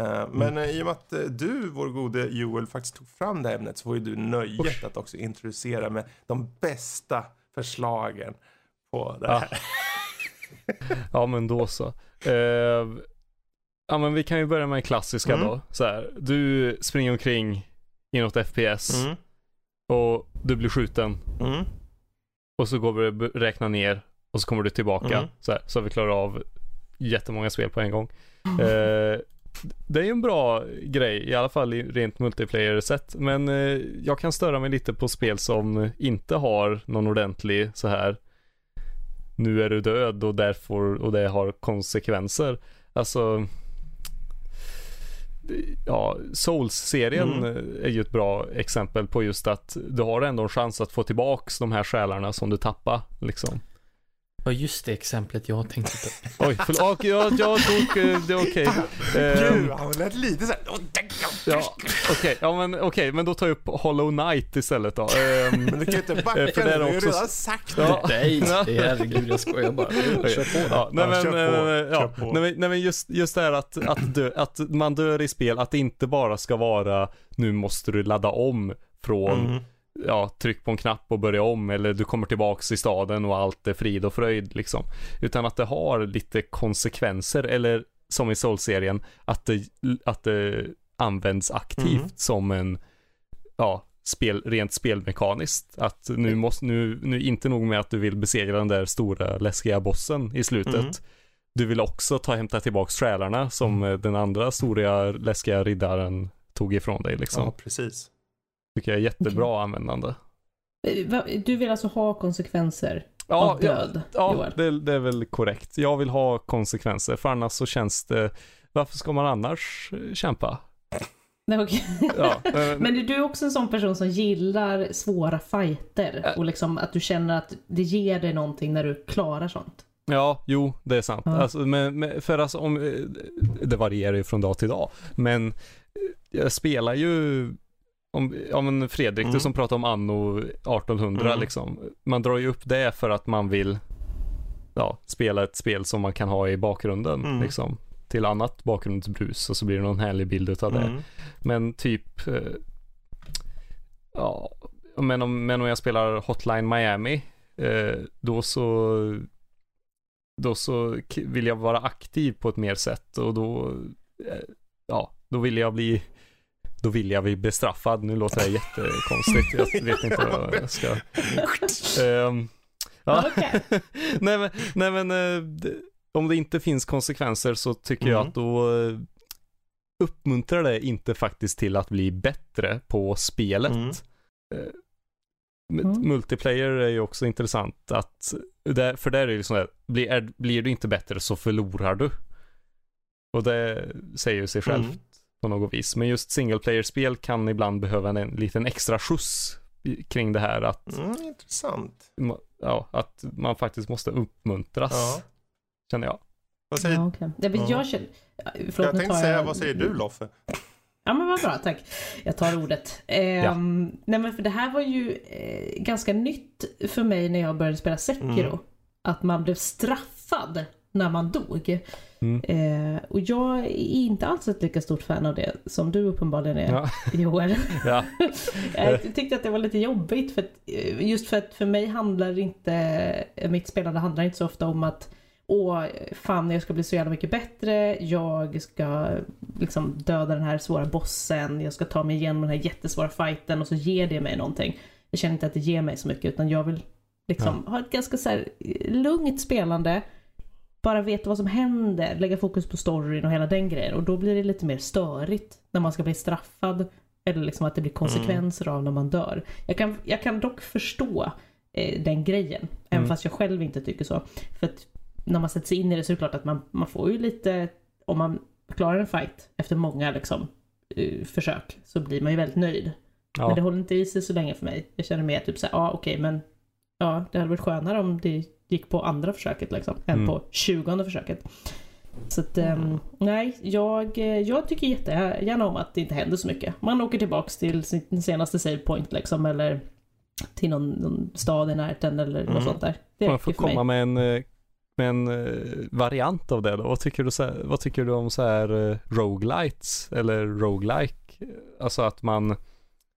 Eh, Men eh, i och med att eh, du, vår gode Joel, faktiskt tog fram det här ämnet så får ju du nöjet Usch. att också introducera med de bästa förslagen på det Ja. här. (laughs) Ja, men då så. Eh, ja, men vi kan ju börja med den klassiska Mm. då. Så här, du springer omkring i något FPS Mm. och du blir skjuten Mm. och så går vi och b- räkna ner och så kommer du tillbaka. Mm. Så, här, så vi klarat av jättemånga spel på en gång. Eh, det är ju en bra grej, i alla fall i rent multiplayer-sätt. Men eh, jag kan störa mig lite på spel som inte har någon ordentlig så här nu är du död och därför och det har konsekvenser. Alltså Ja, Souls-serien Mm. är ju ett bra exempel på just att du har ändå en chans att få tillbaks de här själarna som du tappar liksom. Ja, just det exemplet jag tänkte på. (laughs) Oj, förlåt. Ja, jag tog, eh, det är okej. Ehm, Gud, han lät lite så här. Ja, okej, ja men okej, men då tar jag upp Hollow Knight istället då. Ehm, Men du kan ju inte backa, Eh, för du det är har ju också- redan sagt det. (laughs) ja. Nej, det är herregud, jag skojar bara. Kör på. Ja, nej Ja, men, kör på, eh, ja, kör på. nej, men, nej, men just, just det här att, att, dö, att man dör i spel, att det inte bara ska vara nu måste du ladda om från, Mm. Ja, tryck på en knapp och börja om eller du kommer tillbaks i staden och allt är frid och fröjd liksom. Utan att det har lite konsekvenser eller som i Soul-serien, att det, att det används aktivt Mm. som en, ja, spel, rent spelmekaniskt. Att nu Mm. måste, nu, nu inte nog med att du vill besegra den där stora läskiga bossen i slutet. Mm. du vill också ta hämta tillbaka själarna som eh, den andra stora läskiga riddaren tog ifrån dig liksom. Ja, precis. Tycker jag är jättebra användande. Eh, Du vill alltså ha konsekvenser Ja, av död, ja Joel? det, det är väl korrekt. Jag vill ha konsekvenser, för annars så känns det, varför ska man annars eh, kämpa? Nej, okej. (laughs) Ja, eh, (laughs) Men du är också en sån person som gillar svåra fighter Ä- och liksom att du känner att det ger dig någonting när du klarar sånt. Ja, jo, det är sant. Ja. Alltså, men, men, för alltså om, det varierar ju från dag till dag, men jag spelar ju om, men Fredrik, Mm. du som pratar om anno 1800 Mm. liksom. Man drar ju upp det för att man vill ja, spela ett spel som man kan ha i bakgrunden Mm. liksom. Till annat bakgrundsbrus och så blir det någon härlig bild utav det. Mm. Men typ, eh, ja, men om, men om jag spelar Hotline Miami, eh, då så, då så vill jag vara aktiv på ett mer sätt och då, eh, ja, då vill jag bli, då vill jag bli bestraffad. Nu låter det jättekonstigt, jag vet inte vad jag ska. Ehm, ja. (laughs) Nej men, nej men det- om det inte finns konsekvenser så tycker jag Mm. att då eh, uppmuntrar det inte faktiskt till att bli bättre på spelet. Mm. Med- Mm. Multiplayer är ju också intressant att, för där är det här, blir, blir du inte bättre så förlorar du. Och det säger ju sig självt Mm. På något vis. Men just single player-spel kan ibland behöva en, en liten extra skjuts kring det här att, Mm, intressant. ma- ja, att man faktiskt måste uppmuntras, Ja. känner jag. Vad säger Ja, okej. Ja, men Ja. jag känner... ja, Förlåt, Jag tänkte tar säga, vad säger du Loffe? Ja men vad bra, tack. Jag tar ordet. Ehm, Nej men för det här var ju eh, ganska nytt för mig när jag började spela Sekiro. Mm. Att man blev straffad när man dog. Mm. Eh, och jag är inte alls ett lika stort fan av det som du uppenbarligen är, Ja, (laughs) Joel. (laughs) ja. (laughs) jag tyckte att det var lite jobbigt för att, eh, just för att för mig handlar inte, mitt spelande handlar inte så ofta om att Åh, fan jag ska bli så jävla mycket bättre, jag ska liksom döda den här svåra bossen, jag ska ta mig igenom den här jättesvåra fighten och så ger det mig någonting. Jag känner inte att det ger mig så mycket utan jag vill liksom ha ett ganska så eh, lugnt spelande, bara veta vad som händer, lägga fokus på storyn och hela den grejen och då blir det lite mer störigt när man ska bli straffad eller liksom att det blir konsekvenser av när man dör. Jag kan, jag kan dock förstå eh, den grejen, även Mm. fast jag själv inte tycker så. För att när man sätter sig in i det så är det klart att man, man får ju lite, om man klarar en fight efter många liksom, eh, försök så blir man ju väldigt nöjd. Men det ja. håller inte i sig så länge för mig. Jag känner mer typ såhär, ja okej men ja det hade varit skönare om det gick på andra försöket liksom, än Mm. på tjugonde försöket. Så att, ehm, nej, jag, jag tycker jättegärna om att det inte händer så mycket. Man åker tillbaks till sin senaste save point liksom, eller till någon, någon stad i närheten eller Mm. något sånt där. Det Man får komma med en, eh, med en eh, variant av det då. Vad tycker du, så här, vad tycker du om så här eh, roguelites eller roguelike? Alltså att man,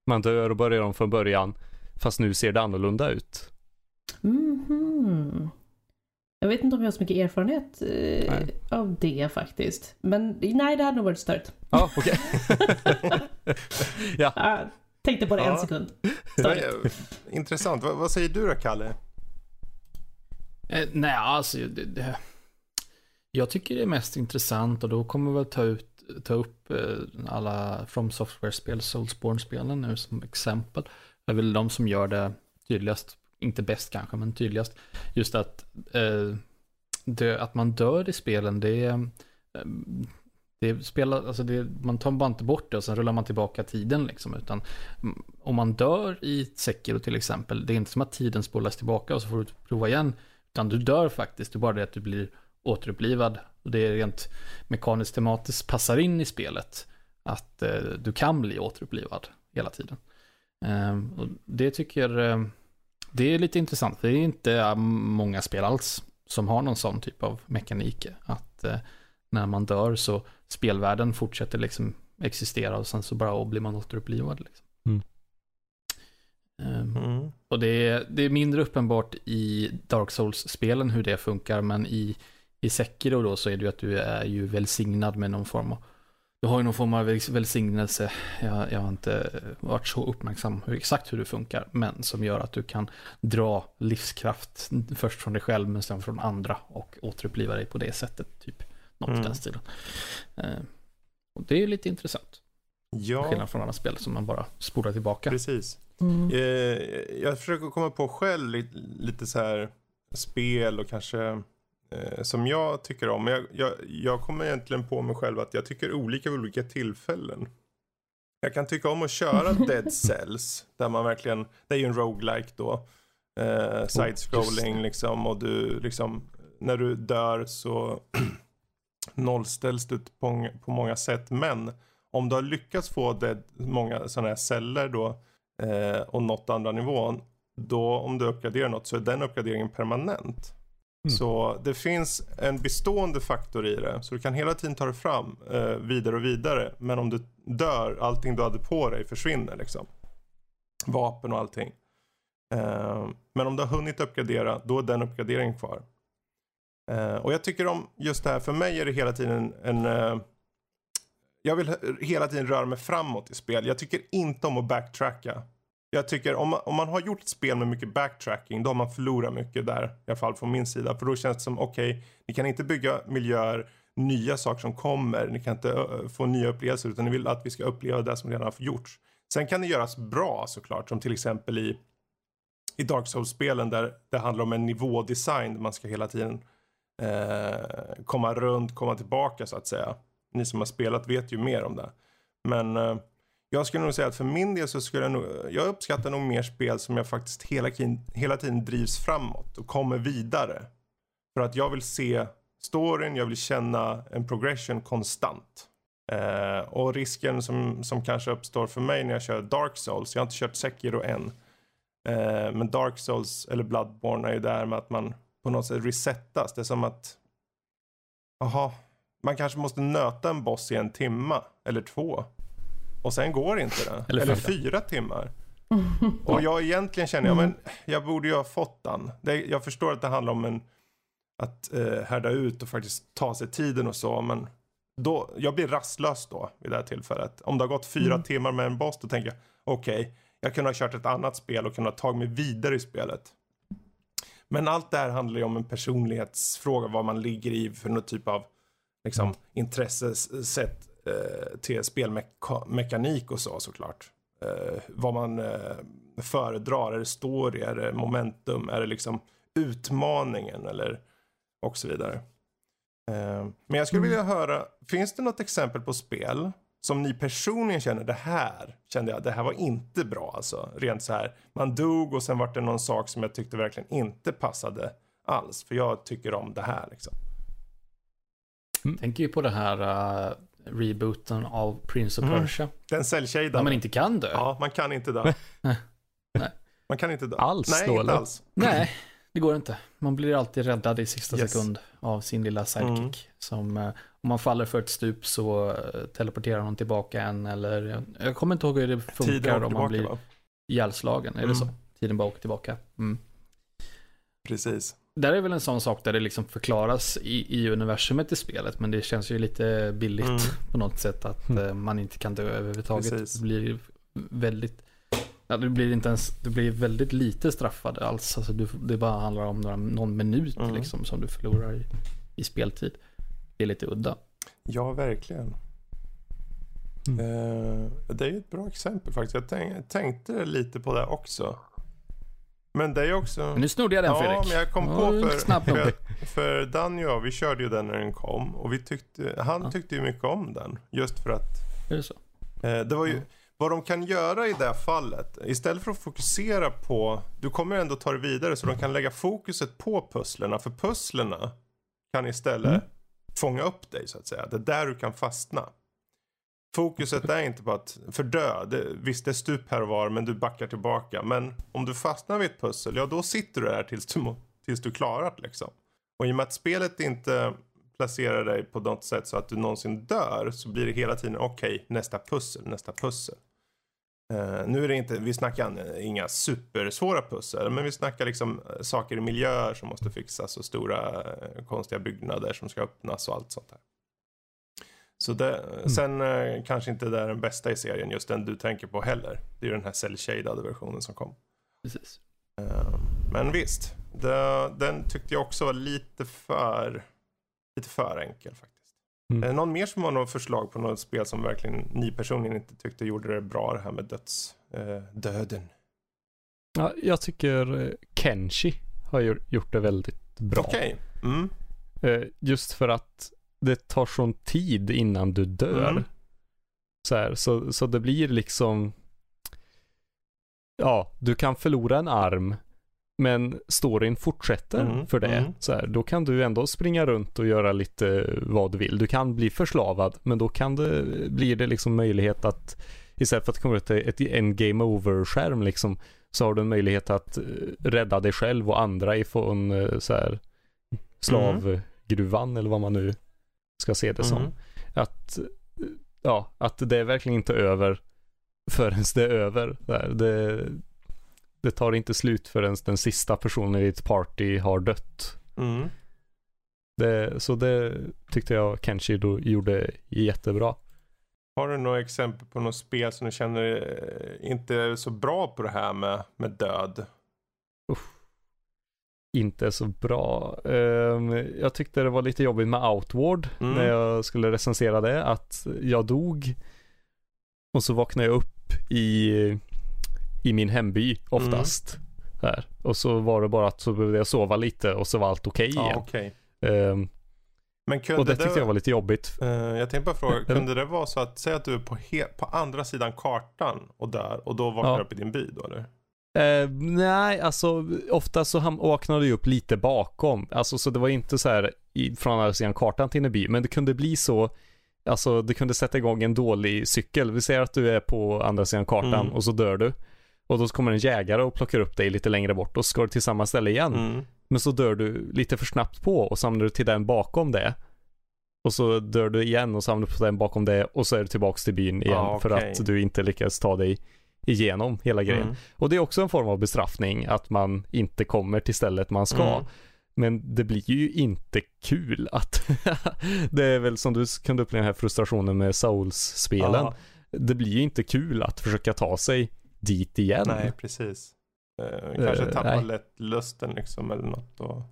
man dör och börjar om från början fast nu ser det annorlunda ut. Mhm. Jag vet inte om jag har så mycket erfarenhet eh, av det faktiskt. Men nej, det hade nog varit stört. Ja, okej. (laughs) ja, Jag tänkte på det Ja. en sekund. Intressant. Vad, vad säger du då, Kalle? Eh, nej, alltså det, det, jag tycker det är mest intressant och då kommer vi väl ta, ut, ta upp eh, alla From Software-spel, Soulsborne-spelen nu som exempel. Det är väl de som gör det tydligast, inte bäst kanske, men tydligast. Just att, eh, det, att man dör i spelen, det är... Eh, det spelar, alltså det, man tar bara inte bort det och sen rullar man tillbaka tiden liksom. Utan om man dör i Sekiro till exempel, det är inte som att tiden spolas tillbaka och så får du prova igen. Utan du dör faktiskt, det är bara det att du blir återupplivad. Och det är rent mekaniskt tematiskt passar in i spelet. Att eh, du kan bli återupplivad hela tiden. Eh, och det tycker eh, det är lite intressant. Det är inte många spel alls som har någon sån typ av mekanik. Att eh, när man dör så spelvärlden fortsätter liksom existera och sen så bara blir man återupplivad. Liksom. Mm. Ehm, Mm. och det är, det är mindre uppenbart i Dark Souls-spelen hur det funkar, men i, i Sekiro då så är det ju att du är ju välsignad med någon form av du har ju någon form av välsignelse. Jag, jag har inte varit så uppmärksam hur, exakt hur det funkar. Men som gör att du kan dra livskraft först från dig själv men sen från andra och återuppliva dig på det sättet. Typ något Mm. i den stilen. Eh, och det är lite intressant. Ja, Skillnad från andra spel som man bara spolar tillbaka. precis. Mm. Eh, jag försöker komma på själv lite, lite så här spel och kanske eh, som jag tycker om. Jag, jag, jag kommer egentligen på mig själv att jag tycker olika vid olika tillfällen. Jag kan tycka om att köra (laughs) Dead Cells. Där man verkligen, det är ju en roguelike då. Eh, Side-scrolling liksom och du liksom, när du dör så (clears throat) nollställs du på, många- på många sätt. Men om du har lyckats få dead, många sådana här celler då eh, och nått andra nivån. Då om du uppgraderar något så är den uppgraderingen permanent. Mm. Så det finns en bestående faktor i det. Så du kan hela tiden ta det fram eh, vidare och vidare. Men om du dör, allting du hade på dig försvinner liksom. Vapen och allting. Eh, men om du har hunnit uppgradera, då är den uppgraderingen kvar. Eh, och jag tycker om just det här, för mig är det hela tiden en... eh, jag vill hela tiden röra mig framåt i spel. Jag tycker inte om att backtracka. Jag tycker om man, om man har gjort ett spel med mycket backtracking, då har man förlorat mycket där. I alla fall från min sida. För då känns det som, okej, ni kan inte bygga miljöer, nya saker som kommer. Ni kan inte få nya upplevelser, utan ni vill att vi ska uppleva det som redan har gjorts. Sen kan det göras bra såklart, som till exempel i, i Dark Souls-spelen där det handlar om en nivådesign. där Man ska hela tiden eh, komma runt, komma tillbaka så att säga. Ni som har spelat vet ju mer om det. Men eh, jag skulle nog säga att för min del så skulle jag nog, jag uppskattar nog mer spel som jag faktiskt hela, hela tiden drivs framåt och kommer vidare. För att jag vill se storyn, jag vill känna en progression konstant. Eh, och risken som, som kanske uppstår för mig när jag kör Dark Souls, jag har inte kört Sekiro än. Eh, men Dark Souls eller Bloodborne är ju där med att man på något sätt resettas. Det är som att, jaha, man kanske måste nöta en boss i en timma eller två. Och sen går inte det. Eller Eller, fyra. timmar. (laughs) Och jag egentligen känner jag, men jag borde ju ha fått den. Det, jag förstår att det handlar om en, att eh, härda ut och faktiskt ta sig tiden och så. Men då, jag blir rastlös då vid det här tillfället. Om det har gått fyra Mm. timmar med en boss, då tänker jag, okej, jag kunde ha kört ett annat spel och kunde ha tagit mig vidare i spelet. Men allt det här handlar ju om en personlighetsfråga, vad man ligger i för någon typ av liksom, intressesätt till spelmekanik och så såklart. Eh, vad man eh, föredrar, är det story, är det momentum, är det liksom utmaningen eller och så vidare. Eh, men jag skulle vilja höra, finns det något exempel på spel som ni personligen känner, det här kände jag, det här var inte bra alltså. Rent så här, man dog och sen var det någon sak som jag tyckte verkligen inte passade alls. För jag tycker om det här liksom. Tänker ju på det här uh, rebooten av Prince of Mhm. Persia. Den Där cellkedjan. man inte kan dö. Ja, man kan inte dö. Nej. (laughs) Man kan inte dö. Alls Nej, då, inte alls. Nej, det går inte. Man blir alltid räddad i sista Yes. sekund av sin lilla sidekick. Mm. Som, eh, om man faller för ett stup så eh, teleporterar hon tillbaka en eller jag, jag kommer inte ihåg hur det Tiden funkar åker om man tillbaka blir ihjälslagen. Är Mm. det så? Tiden bara åker tillbaka. Mm. Precis. Där är väl en sån sak där det liksom förklaras i, i universumet i spelet, men det känns ju lite billigt Mm. på något sätt att Mm. eh, man inte kan dö överhuvudtaget. Precis. Det blir väldigt, ja, det blir inte ens, det blir väldigt lite straffade alls. Alltså du, det bara handlar om några, någon minut Mm. liksom som du förlorar i, i speltid. Det är lite udda. Ja, verkligen. Mm. Eh, det är ett bra exempel faktiskt. Jag tänk, tänkte lite på det också. Men det är också... Men nu snodde jag den ja, Fredrik. men jag kom på för, för, för Danny och jag, vi körde ju den när den kom. Och vi tyckte, han Ja. tyckte ju mycket om den. Just för att Är det så? Eh, det var ju, Ja. vad de kan göra i det här fallet, istället för att fokusera på, du kommer ändå ta det vidare så de kan lägga fokuset på pusslerna, för pusslerna kan istället Mm. fånga upp dig så att säga. Det är där du kan fastna. Fokuset är inte på att fördö, det, visst det är stup här och var men du backar tillbaka. Men om du fastnar vid ett pussel, ja då sitter du där tills du, tills du klarat liksom. Och i och med att spelet inte placerar dig på något sätt så att du någonsin dör så blir det hela tiden okej nästa pussel, nästa pussel. Uh, nu är det inte, vi snackar inga supersvåra pussel men vi snackar liksom eh, saker i miljöer som måste fixas och stora eh, konstiga byggnader som ska öppnas och allt sånt där. Så det, Sen eh, kanske inte det är den bästa i serien, just den du tänker på heller. Det är ju den här cell-shadade versionen som kom. Precis. Eh, men visst, det, den tyckte jag också var lite för, lite för enkel faktiskt. Mm. Det någon mer som har något förslag på något spel som verkligen ni personligen inte tyckte gjorde det bra det här med döds, eh, döden? Ja, jag tycker eh, Kenshi har gjort- det väldigt bra. Okej. Mm. Eh, Just för att det tar sån tid innan du dör. Mm. Så, här, så, så det blir liksom Ja, du kan förlora en arm men storyn fortsätter Mm, för det. mm. Så här, då kan du ändå springa runt och göra lite vad du vill. Du kan bli förslavad men då kan det, blir det liksom möjlighet att istället för att komma ut till ett, en game over-skärm liksom så har du en möjlighet att eh, rädda dig själv och andra ifrån eh, så här slavgruvan eller vad man nu ska se det som. Mm. Att, ja, att det är verkligen inte över förrän det är över. Där. Det, det tar inte slut förrän den sista personen i ett party har dött. Mm. Det, så det tyckte jag Kenshi då gjorde jättebra. Har du några exempel på något spel som du känner eh, inte är så bra på det här med, med död? Inte så bra. Ehm, jag tyckte det var lite jobbigt med Outward Mm. när jag skulle recensera det. Att jag dog och så vaknade jag upp i, i min hemby oftast. Här. Och så var det bara att så behövde jag sova lite och så var allt okej Ja, igen. okej. Ehm, Men kunde och det tyckte jag var lite jobbigt. Eh, jag tänkte bara fråga, Mm. kunde det vara så att, säg att du är på, på andra sidan kartan och dör och då vaknar Ja. upp i din by då eller? Eh, nej, alltså ofta så ham- vaknade jag upp lite bakom. Alltså så det var inte så här i, från andra sidan kartan till en by, men det kunde bli så Alltså det kunde sätta igång en dålig cykel. Vi säger att du är på andra sidan kartan Mm. och så dör du. Och då kommer en jägare och plockar upp dig lite längre bort och så ska du till samma ställe igen. Mm. Men så dör du lite för snabbt på och så hamnar du till den bakom det. Och så dör du igen och du på den bakom det och så är du tillbaks till byn igen Ja, för okej. att du inte lyckas ta dig igenom hela grejen. Mm. Och det är också en form av bestraffning att man inte kommer till stället man ska. Mm. Men det blir ju inte kul att (laughs) det är väl som du kunde uppleva den här frustrationen med Souls-spelen. Det blir ju inte kul att försöka ta sig dit igen. nej, precis. Eh, kanske Eh, tappar lätt lusten liksom eller något. Och,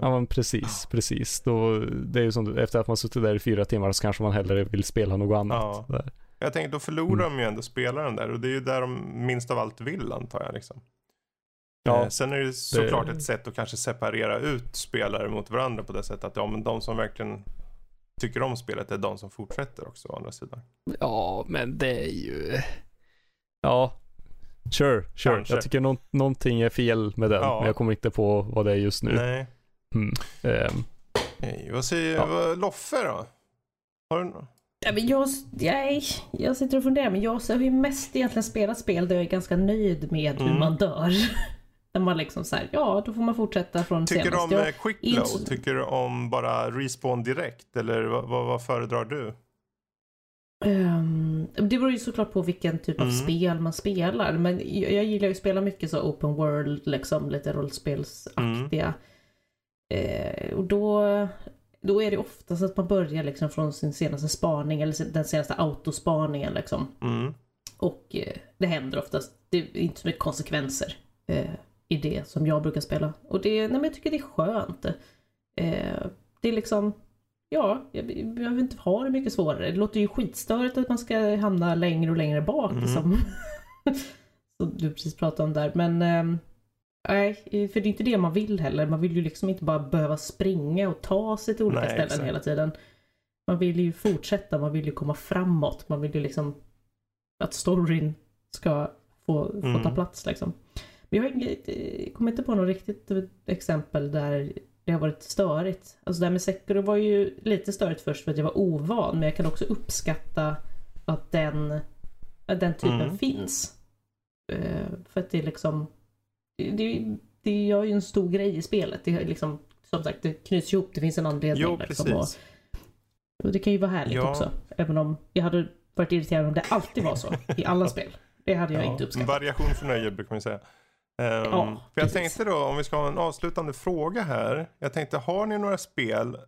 Ja men precis, precis. Då, det är ju som efter att man suttit där i fyra timmar så kanske man hellre vill spela något annat. Ja. Jag tänker då förlorar Mm. de ju ändå spelaren där och det är ju där de minst av allt vill antar jag liksom. Ja, Eh, Sen är det såklart ett sätt att kanske separera ut spelare mot varandra på det sättet att ja men de som verkligen tycker om spelet är de som fortsätter också å andra sidan. Ja, men det är ju... Ja, sure, sure. Kanske. Jag tycker nå- någonting är fel med den, Ja. men jag kommer inte på vad det är just nu. Nej. Mm. Ehm, Nej, vad säger Ja. vad, Loffe då? Har du nå- Ja, men jag, jag, jag sitter och funderar, men jag har ju mest egentligen spelat spel där jag är ganska nöjd med hur Mm. man dör. (laughs) Där man liksom såhär, ja då får man fortsätta från Tycker du senast. om Jag, eh, quick inte- load? Tycker du om bara respawn direkt? Eller vad, vad, vad föredrar du? Ehm, det beror ju såklart på vilken typ av Mm. spel man spelar. Men jag, jag gillar ju att spela mycket så open world, liksom lite rollspelsaktiga. Eh, och då, då är det oftast att man börjar liksom från sin senaste spaning eller den senaste autospaningen liksom. Mm. Och eh, det händer oftast. Det är inte så mycket konsekvenser eh, i det som jag brukar spela. Och det, nej, men jag tycker det är skönt. Eh, det är liksom, ja, jag, behöver inte ha det mycket svårare. Det låter ju skitstörigt att man ska hamna längre och längre bak Mm. som, (laughs) som du precis pratade om där. Men ehm, nej, för det är inte det man vill heller. Man vill ju liksom inte bara behöva springa och ta sig till olika Nej, ställen exakt. hela tiden. Man vill ju fortsätta, man vill ju komma framåt. Man vill ju liksom att storyn ska få, få Mm. ta plats liksom. Men jag eh, kommer inte på något riktigt exempel där det har varit störigt. Alltså det här med Sekiro var ju lite störigt först för att jag var ovan. Men jag kan också uppskatta att den, att den typen Mm. finns. Eh, för att det är liksom, det, det, gör ju en stor grej i spelet. Det är liksom, som sagt, det knyts ihop. Det finns en anledning. Jo, liksom, och, och det kan ju vara härligt Ja. också. Även om jag hade varit irriterad om det alltid var så i alla spel. Det hade jag Ja, inte uppskattat. variation för nöje brukar man ju säga. Ehm, Ja, för jag tänkte då, om vi ska ha en avslutande fråga här. Jag tänkte, har ni några spel, eh,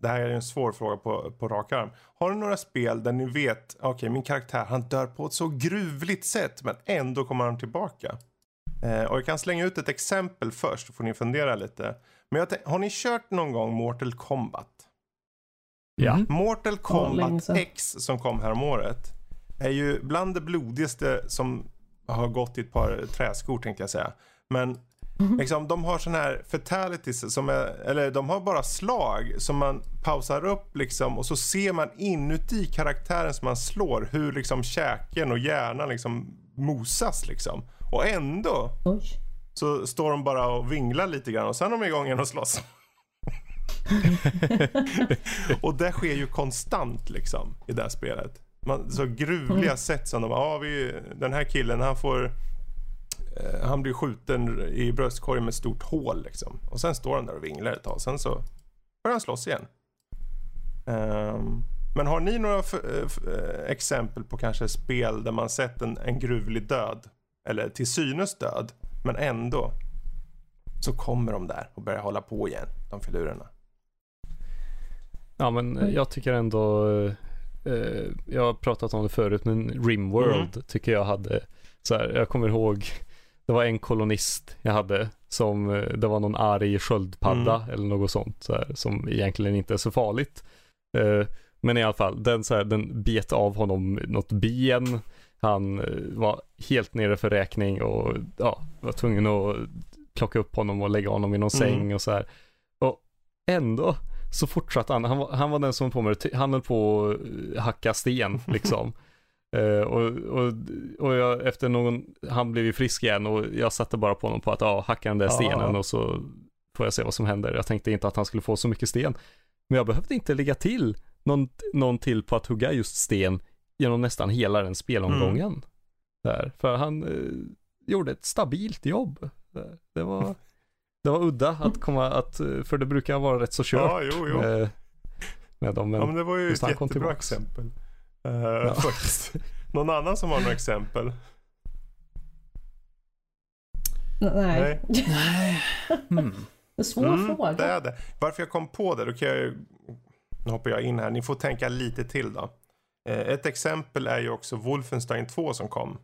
det här är en svår fråga på, på rak arm. Har ni några spel där ni vet, okej min karaktär han dör på ett så gruvligt sätt men ändå kommer han tillbaka? Eh, och jag kan slänga ut ett exempel först, så får ni fundera lite. Men har ni kört någon gång Mortal Kombat? Ja. Mhm. Mortal Kombat. X som kom här om året är ju bland det blodigaste som har gått i ett par träskor tänkte jag säga. Men liksom, de har sån här fatalities som är, eller de har bara slag som man pausar upp liksom och så ser man inuti karaktären som man slår hur liksom käken och hjärnan liksom mosas liksom. Och ändå Oj. så står de bara och vinglar lite grann och sen är de igång igen och slåss. (laughs) och det sker ju konstant liksom i det här spelet. Man, så gruvliga Mm. sätt som de, ja vi, den här killen han får, eh, han blir skjuten i bröstkorgen med ett stort hål liksom. Och sen står han där och vinglar ett tag, sen så börjar han slåss igen. Ehm, men har ni några eh, eh, exempel på kanske spel där man sett en, en gruvlig död? Eller till synes död, men ändå så kommer de där och börjar hålla på igen, de filurerna. Ja men jag tycker ändå, eh, jag har pratat om det förut men Rimworld tycker jag hade, så här, jag kommer ihåg, det var en kolonist jag hade som, eh, det var någon arg sköldpadda eller något sånt så här, som egentligen inte är så farligt. Eh, men i alla fall, den, så här, den bet av honom något ben, han eh, var helt nere för räkning och ja, var tvungen att plocka upp honom och lägga honom i någon Mm. säng och så här. Och ändå så fortsatte han, han var, han var den som på med det, han höll på att hacka sten (laughs) liksom. Eh, och och, och jag, efter någon, han blev ju frisk igen och jag satte bara på honom på att ja, hacka den där Ja. stenen och så får jag se vad som händer. Jag tänkte inte att han skulle få så mycket sten. Men jag behövde inte lägga till någon, någon till på att hugga just sten genom nästan hela den spelomgången. Där. För han eh, gjorde ett stabilt jobb. Där. Det var, det var udda att komma, att, eh, för det brukar vara rätt så kört Ja, jo, jo. med, med dem. Men, ja, men det var ju ett just han kom jättebra exempel. Uh, Ja. (laughs) faktiskt. Någon annan som har några exempel? Nej. Nej. (laughs) Mm. En svår Mm, fråga. Det är det. Varför jag kom på det, då kan jag ju... Nu hoppar jag in här. Ni får tänka lite till då. Eh, ett exempel är ju också Wolfenstein 2 som kom.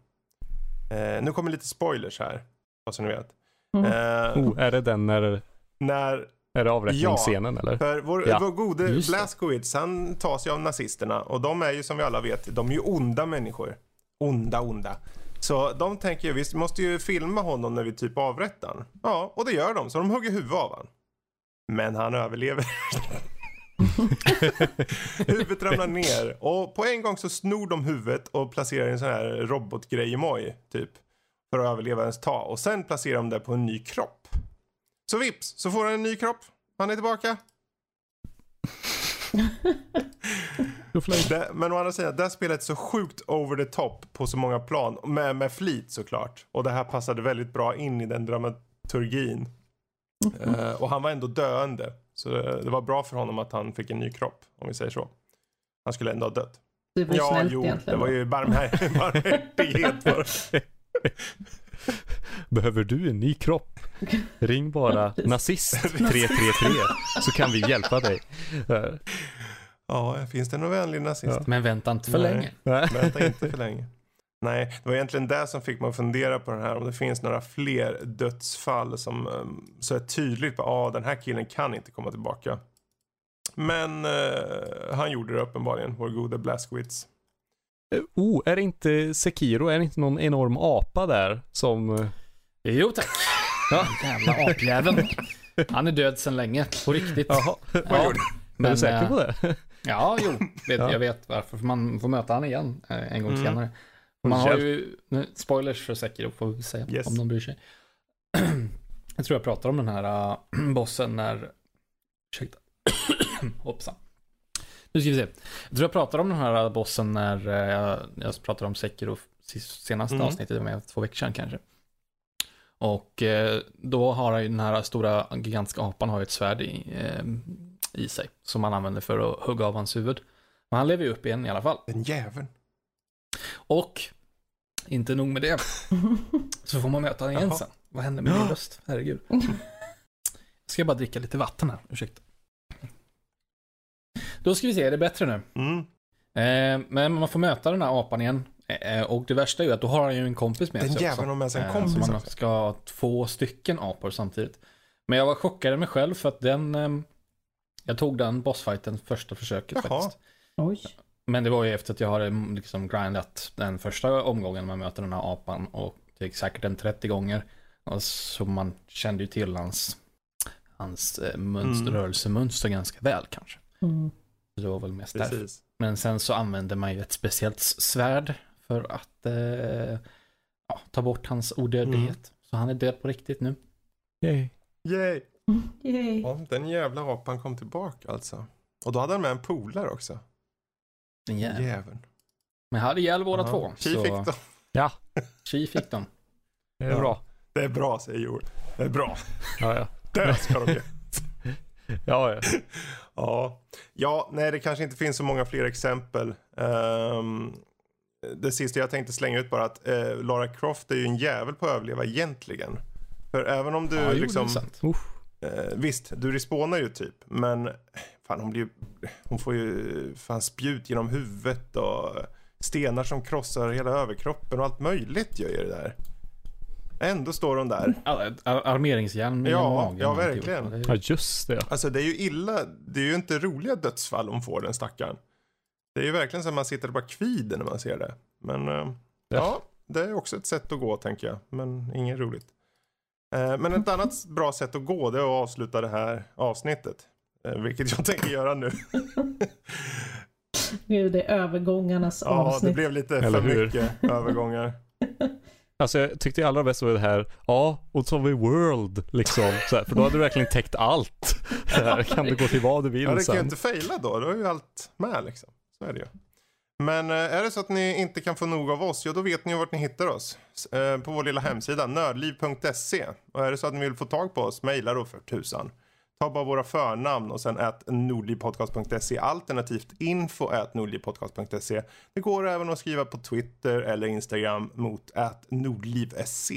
Eh, nu kommer lite spoilers här. Vad så ni vet. Mm. Eh, oh, är det den när, när är det avrättningsscenen eller? För vår, Ja, vår gode just. Blazkowicz, han tas ju av nazisterna och de är ju som vi alla vet, de är ju onda människor. Onda, onda. Så de tänker ju, vi måste ju filma honom när vi typ avrättar. Ja, och det gör de, så de hugger huvudet av han. Men han överlever. (laughs) (laughs) Huvudet ramlar ner och på en gång så snor de huvudet och placerar i en sån här robotgrej moj typ. För att överleva ens ta. Och sen placerar de det på en ny kropp. Så vips, så får han en ny kropp. Han är tillbaka. Det, men å andra sidan, det här spelet är så sjukt over the top på så många plan. Med, med flit såklart. Och det här passade väldigt bra in i den dramaturgin. Eh, och han var ändå döende. Så det, det var bra för honom att han fick en ny kropp, om vi säger så. Han skulle ändå ha dött. Det var ju Ja, snällt jo, det egentligen. var ju barmhär- (laughs) barmhärtighet. bara. (laughs) Behöver du en ny kropp? Ring bara (laughs) nazist 333 så kan vi hjälpa dig. Ja, finns det någon vänlig nazist? Ja. Men vänta inte för Nej. länge. nej. Vänta inte för länge. Nej, det var egentligen det som fick mig att fundera på den här. Om det finns några fler dödsfall som um, så är tydligt på att ah, den här killen kan inte komma tillbaka. Men eh, han gjorde det uppenbarligen, vår gode Blaskowitz. Eh, Oh, är det inte Sekiro? Är det inte någon enorm apa där som... eh, Jo tack. Ja. Jävla apjäveln. Han är död sedan länge, på riktigt. Jaha, Ja, är du säker eh, på det? Ja, jo. Vet, Ja. Jag vet varför. För man får möta han igen eh, en gång Mm. senare. Man har ju, nu, spoilers för Sekiro får vi säga, Yes. om de bryr sig. (clears throat) jag tror jag pratar om den här uh, (clears throat) bossen när, (clears throat) ursäkta, hoppsan. Nu ska vi se. Jag tror jag pratar om den här bossen när uh, jag, pratar om Sekiro senaste Mm. avsnittet med två veckor sedan kanske. Och eh, då har han ju den här stora gigantiska apan har ju ett svärd i, eh, i sig. Som han använder för att hugga av hans huvud. Men han lever ju upp igen i alla fall. Den jäveln. Och inte nog med det. Så får man möta honom igen sen. Vad händer med din röst? Herregud. Jag ska bara dricka lite vatten här, ursäkta. Då ska vi se, är det bättre nu? Mm. Eh, men man får möta den här apan igen. Eh, och det värsta är ju att då har han ju en kompis med Den sig jäveln också. har med sig en Eh, kompis Så man också. ska ha två stycken apor samtidigt. Men jag var chockad i mig själv för att den... ehm, jag tog den bossfighten första försöket Jaha. faktiskt. Oj. Men det var ju efter att jag hade mm, liksom grindat den första omgången man möter den här apan och det gick säkert en 30 gånger. Och så man kände ju till hans, hans eh, mönster, Mm. rörelsemönster ganska väl kanske. Mm. Det var väl mest därför. Precis. Men sen så använde man ju ett speciellt svärd för att eh, ja, ta bort hans odödlighet. Mm. Så han är död på riktigt nu. Yay. Yay. (laughs) Yay. Ja, den jävla apan kom tillbaka alltså. Och då hade han med en polare också. Den jäveln. Men jag hade ihjäl båda Ja. två. Tji så fick de. Ja, Chi fick dem. det är Ja. bra. Det är bra säger Joel. Det är bra. Ja, ja. Det ska de ge. Ja, ja. Ja. ja, nej det kanske inte finns så många fler exempel. Ehm, det sista jag tänkte slänga ut bara att eh, Lara Croft är ju en jävel på att överleva egentligen. För även om du ja, jo, det är liksom, sant. Eh, visst du respawnar ju typ, men fan hon blir ju, hon får ju fan spjut genom huvudet och stenar som krossar hela överkroppen och allt möjligt gör ju det där. Ändå står hon där. Ar- ar- Armeringsjärn med Ja, magen. ja, verkligen. Ja, just det. Alltså det är ju illa, det är ju inte roliga dödsfall hon får den stackaren. Det är ju verkligen så att man sitter och bara kvider när man ser det. Men eh, ja, det är också ett sätt att gå tänker jag. Men inget roligt. Eh, men ett annat bra sätt att gå det är att avsluta det här avsnittet. Eh, vilket jag (laughs) tänker göra nu. Gud, det är övergångarnas ja, det avsnitt. blev lite Eller för hur? mycket övergångar. (laughs) Alltså jag tyckte allra bäst var det här, ja, och så har vi World liksom. Så här, för då hade du verkligen täckt allt. (laughs) Så här, kan du gå till vad du vill Ja, det kan ju sen. inte fejla då. Då är ju allt med liksom. Så är det ju. Men eh, är det så att ni inte kan få nog av oss, ja då vet ni ju vart ni hittar oss. Eh, på vår lilla hemsida, nördliv.se. Och är det så att ni vill få tag på oss, mejla då för tusan. Ta bara våra förnamn och sen att nordlivpodcast.se alternativt info at nordlivpodcast.se. Det går även att skriva på Twitter eller Instagram mot at nordlivsc.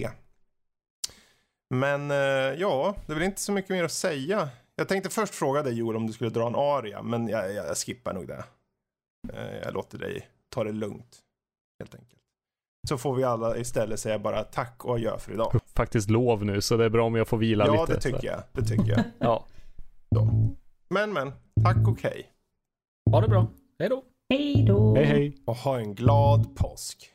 Men eh, ja, det är väl inte så mycket mer att säga. Jag tänkte först fråga dig Joel om du skulle dra en aria, men jag, jag, jag skippar nog det. Eh, jag låter dig ta det lugnt, helt enkelt. Så får vi alla istället säga bara tack och adjö för idag. (laughs) Faktiskt lov nu, så det är bra om jag får vila Ja, lite. det tycker jag. Det tycker jag. (laughs) Ja. Men, men. Tack och hej. Ha det bra. Hej då. Hej då! Hej hej. Och ha en glad påsk.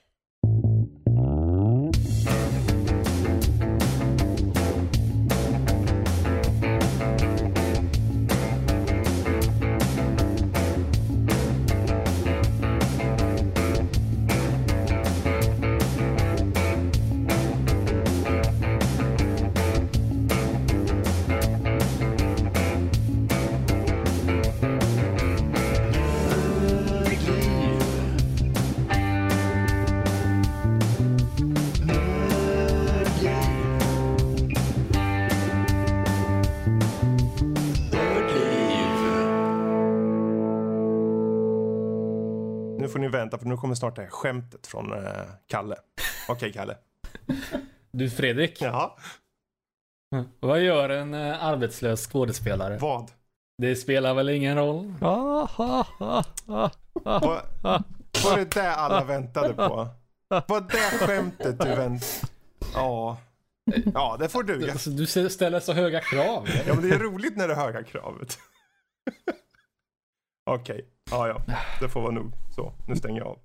Får ni vänta för nu kommer snart det här skämtet från eh, Kalle. Okej Kalle. Du Fredrik, Jaha. vad gör en eh, arbetslös skådespelare? Vad? Det spelar väl ingen roll? Ah, ah, ah, ah. Var, var det det alla väntade på? Var det skämtet du väntade? Ja. Ja, det får duga. Alltså, du ställer så höga krav. Ja, men det är roligt när det är höga kravet. Okej. Ja, ja. Det får vara nog. Så, nu stänger jag av.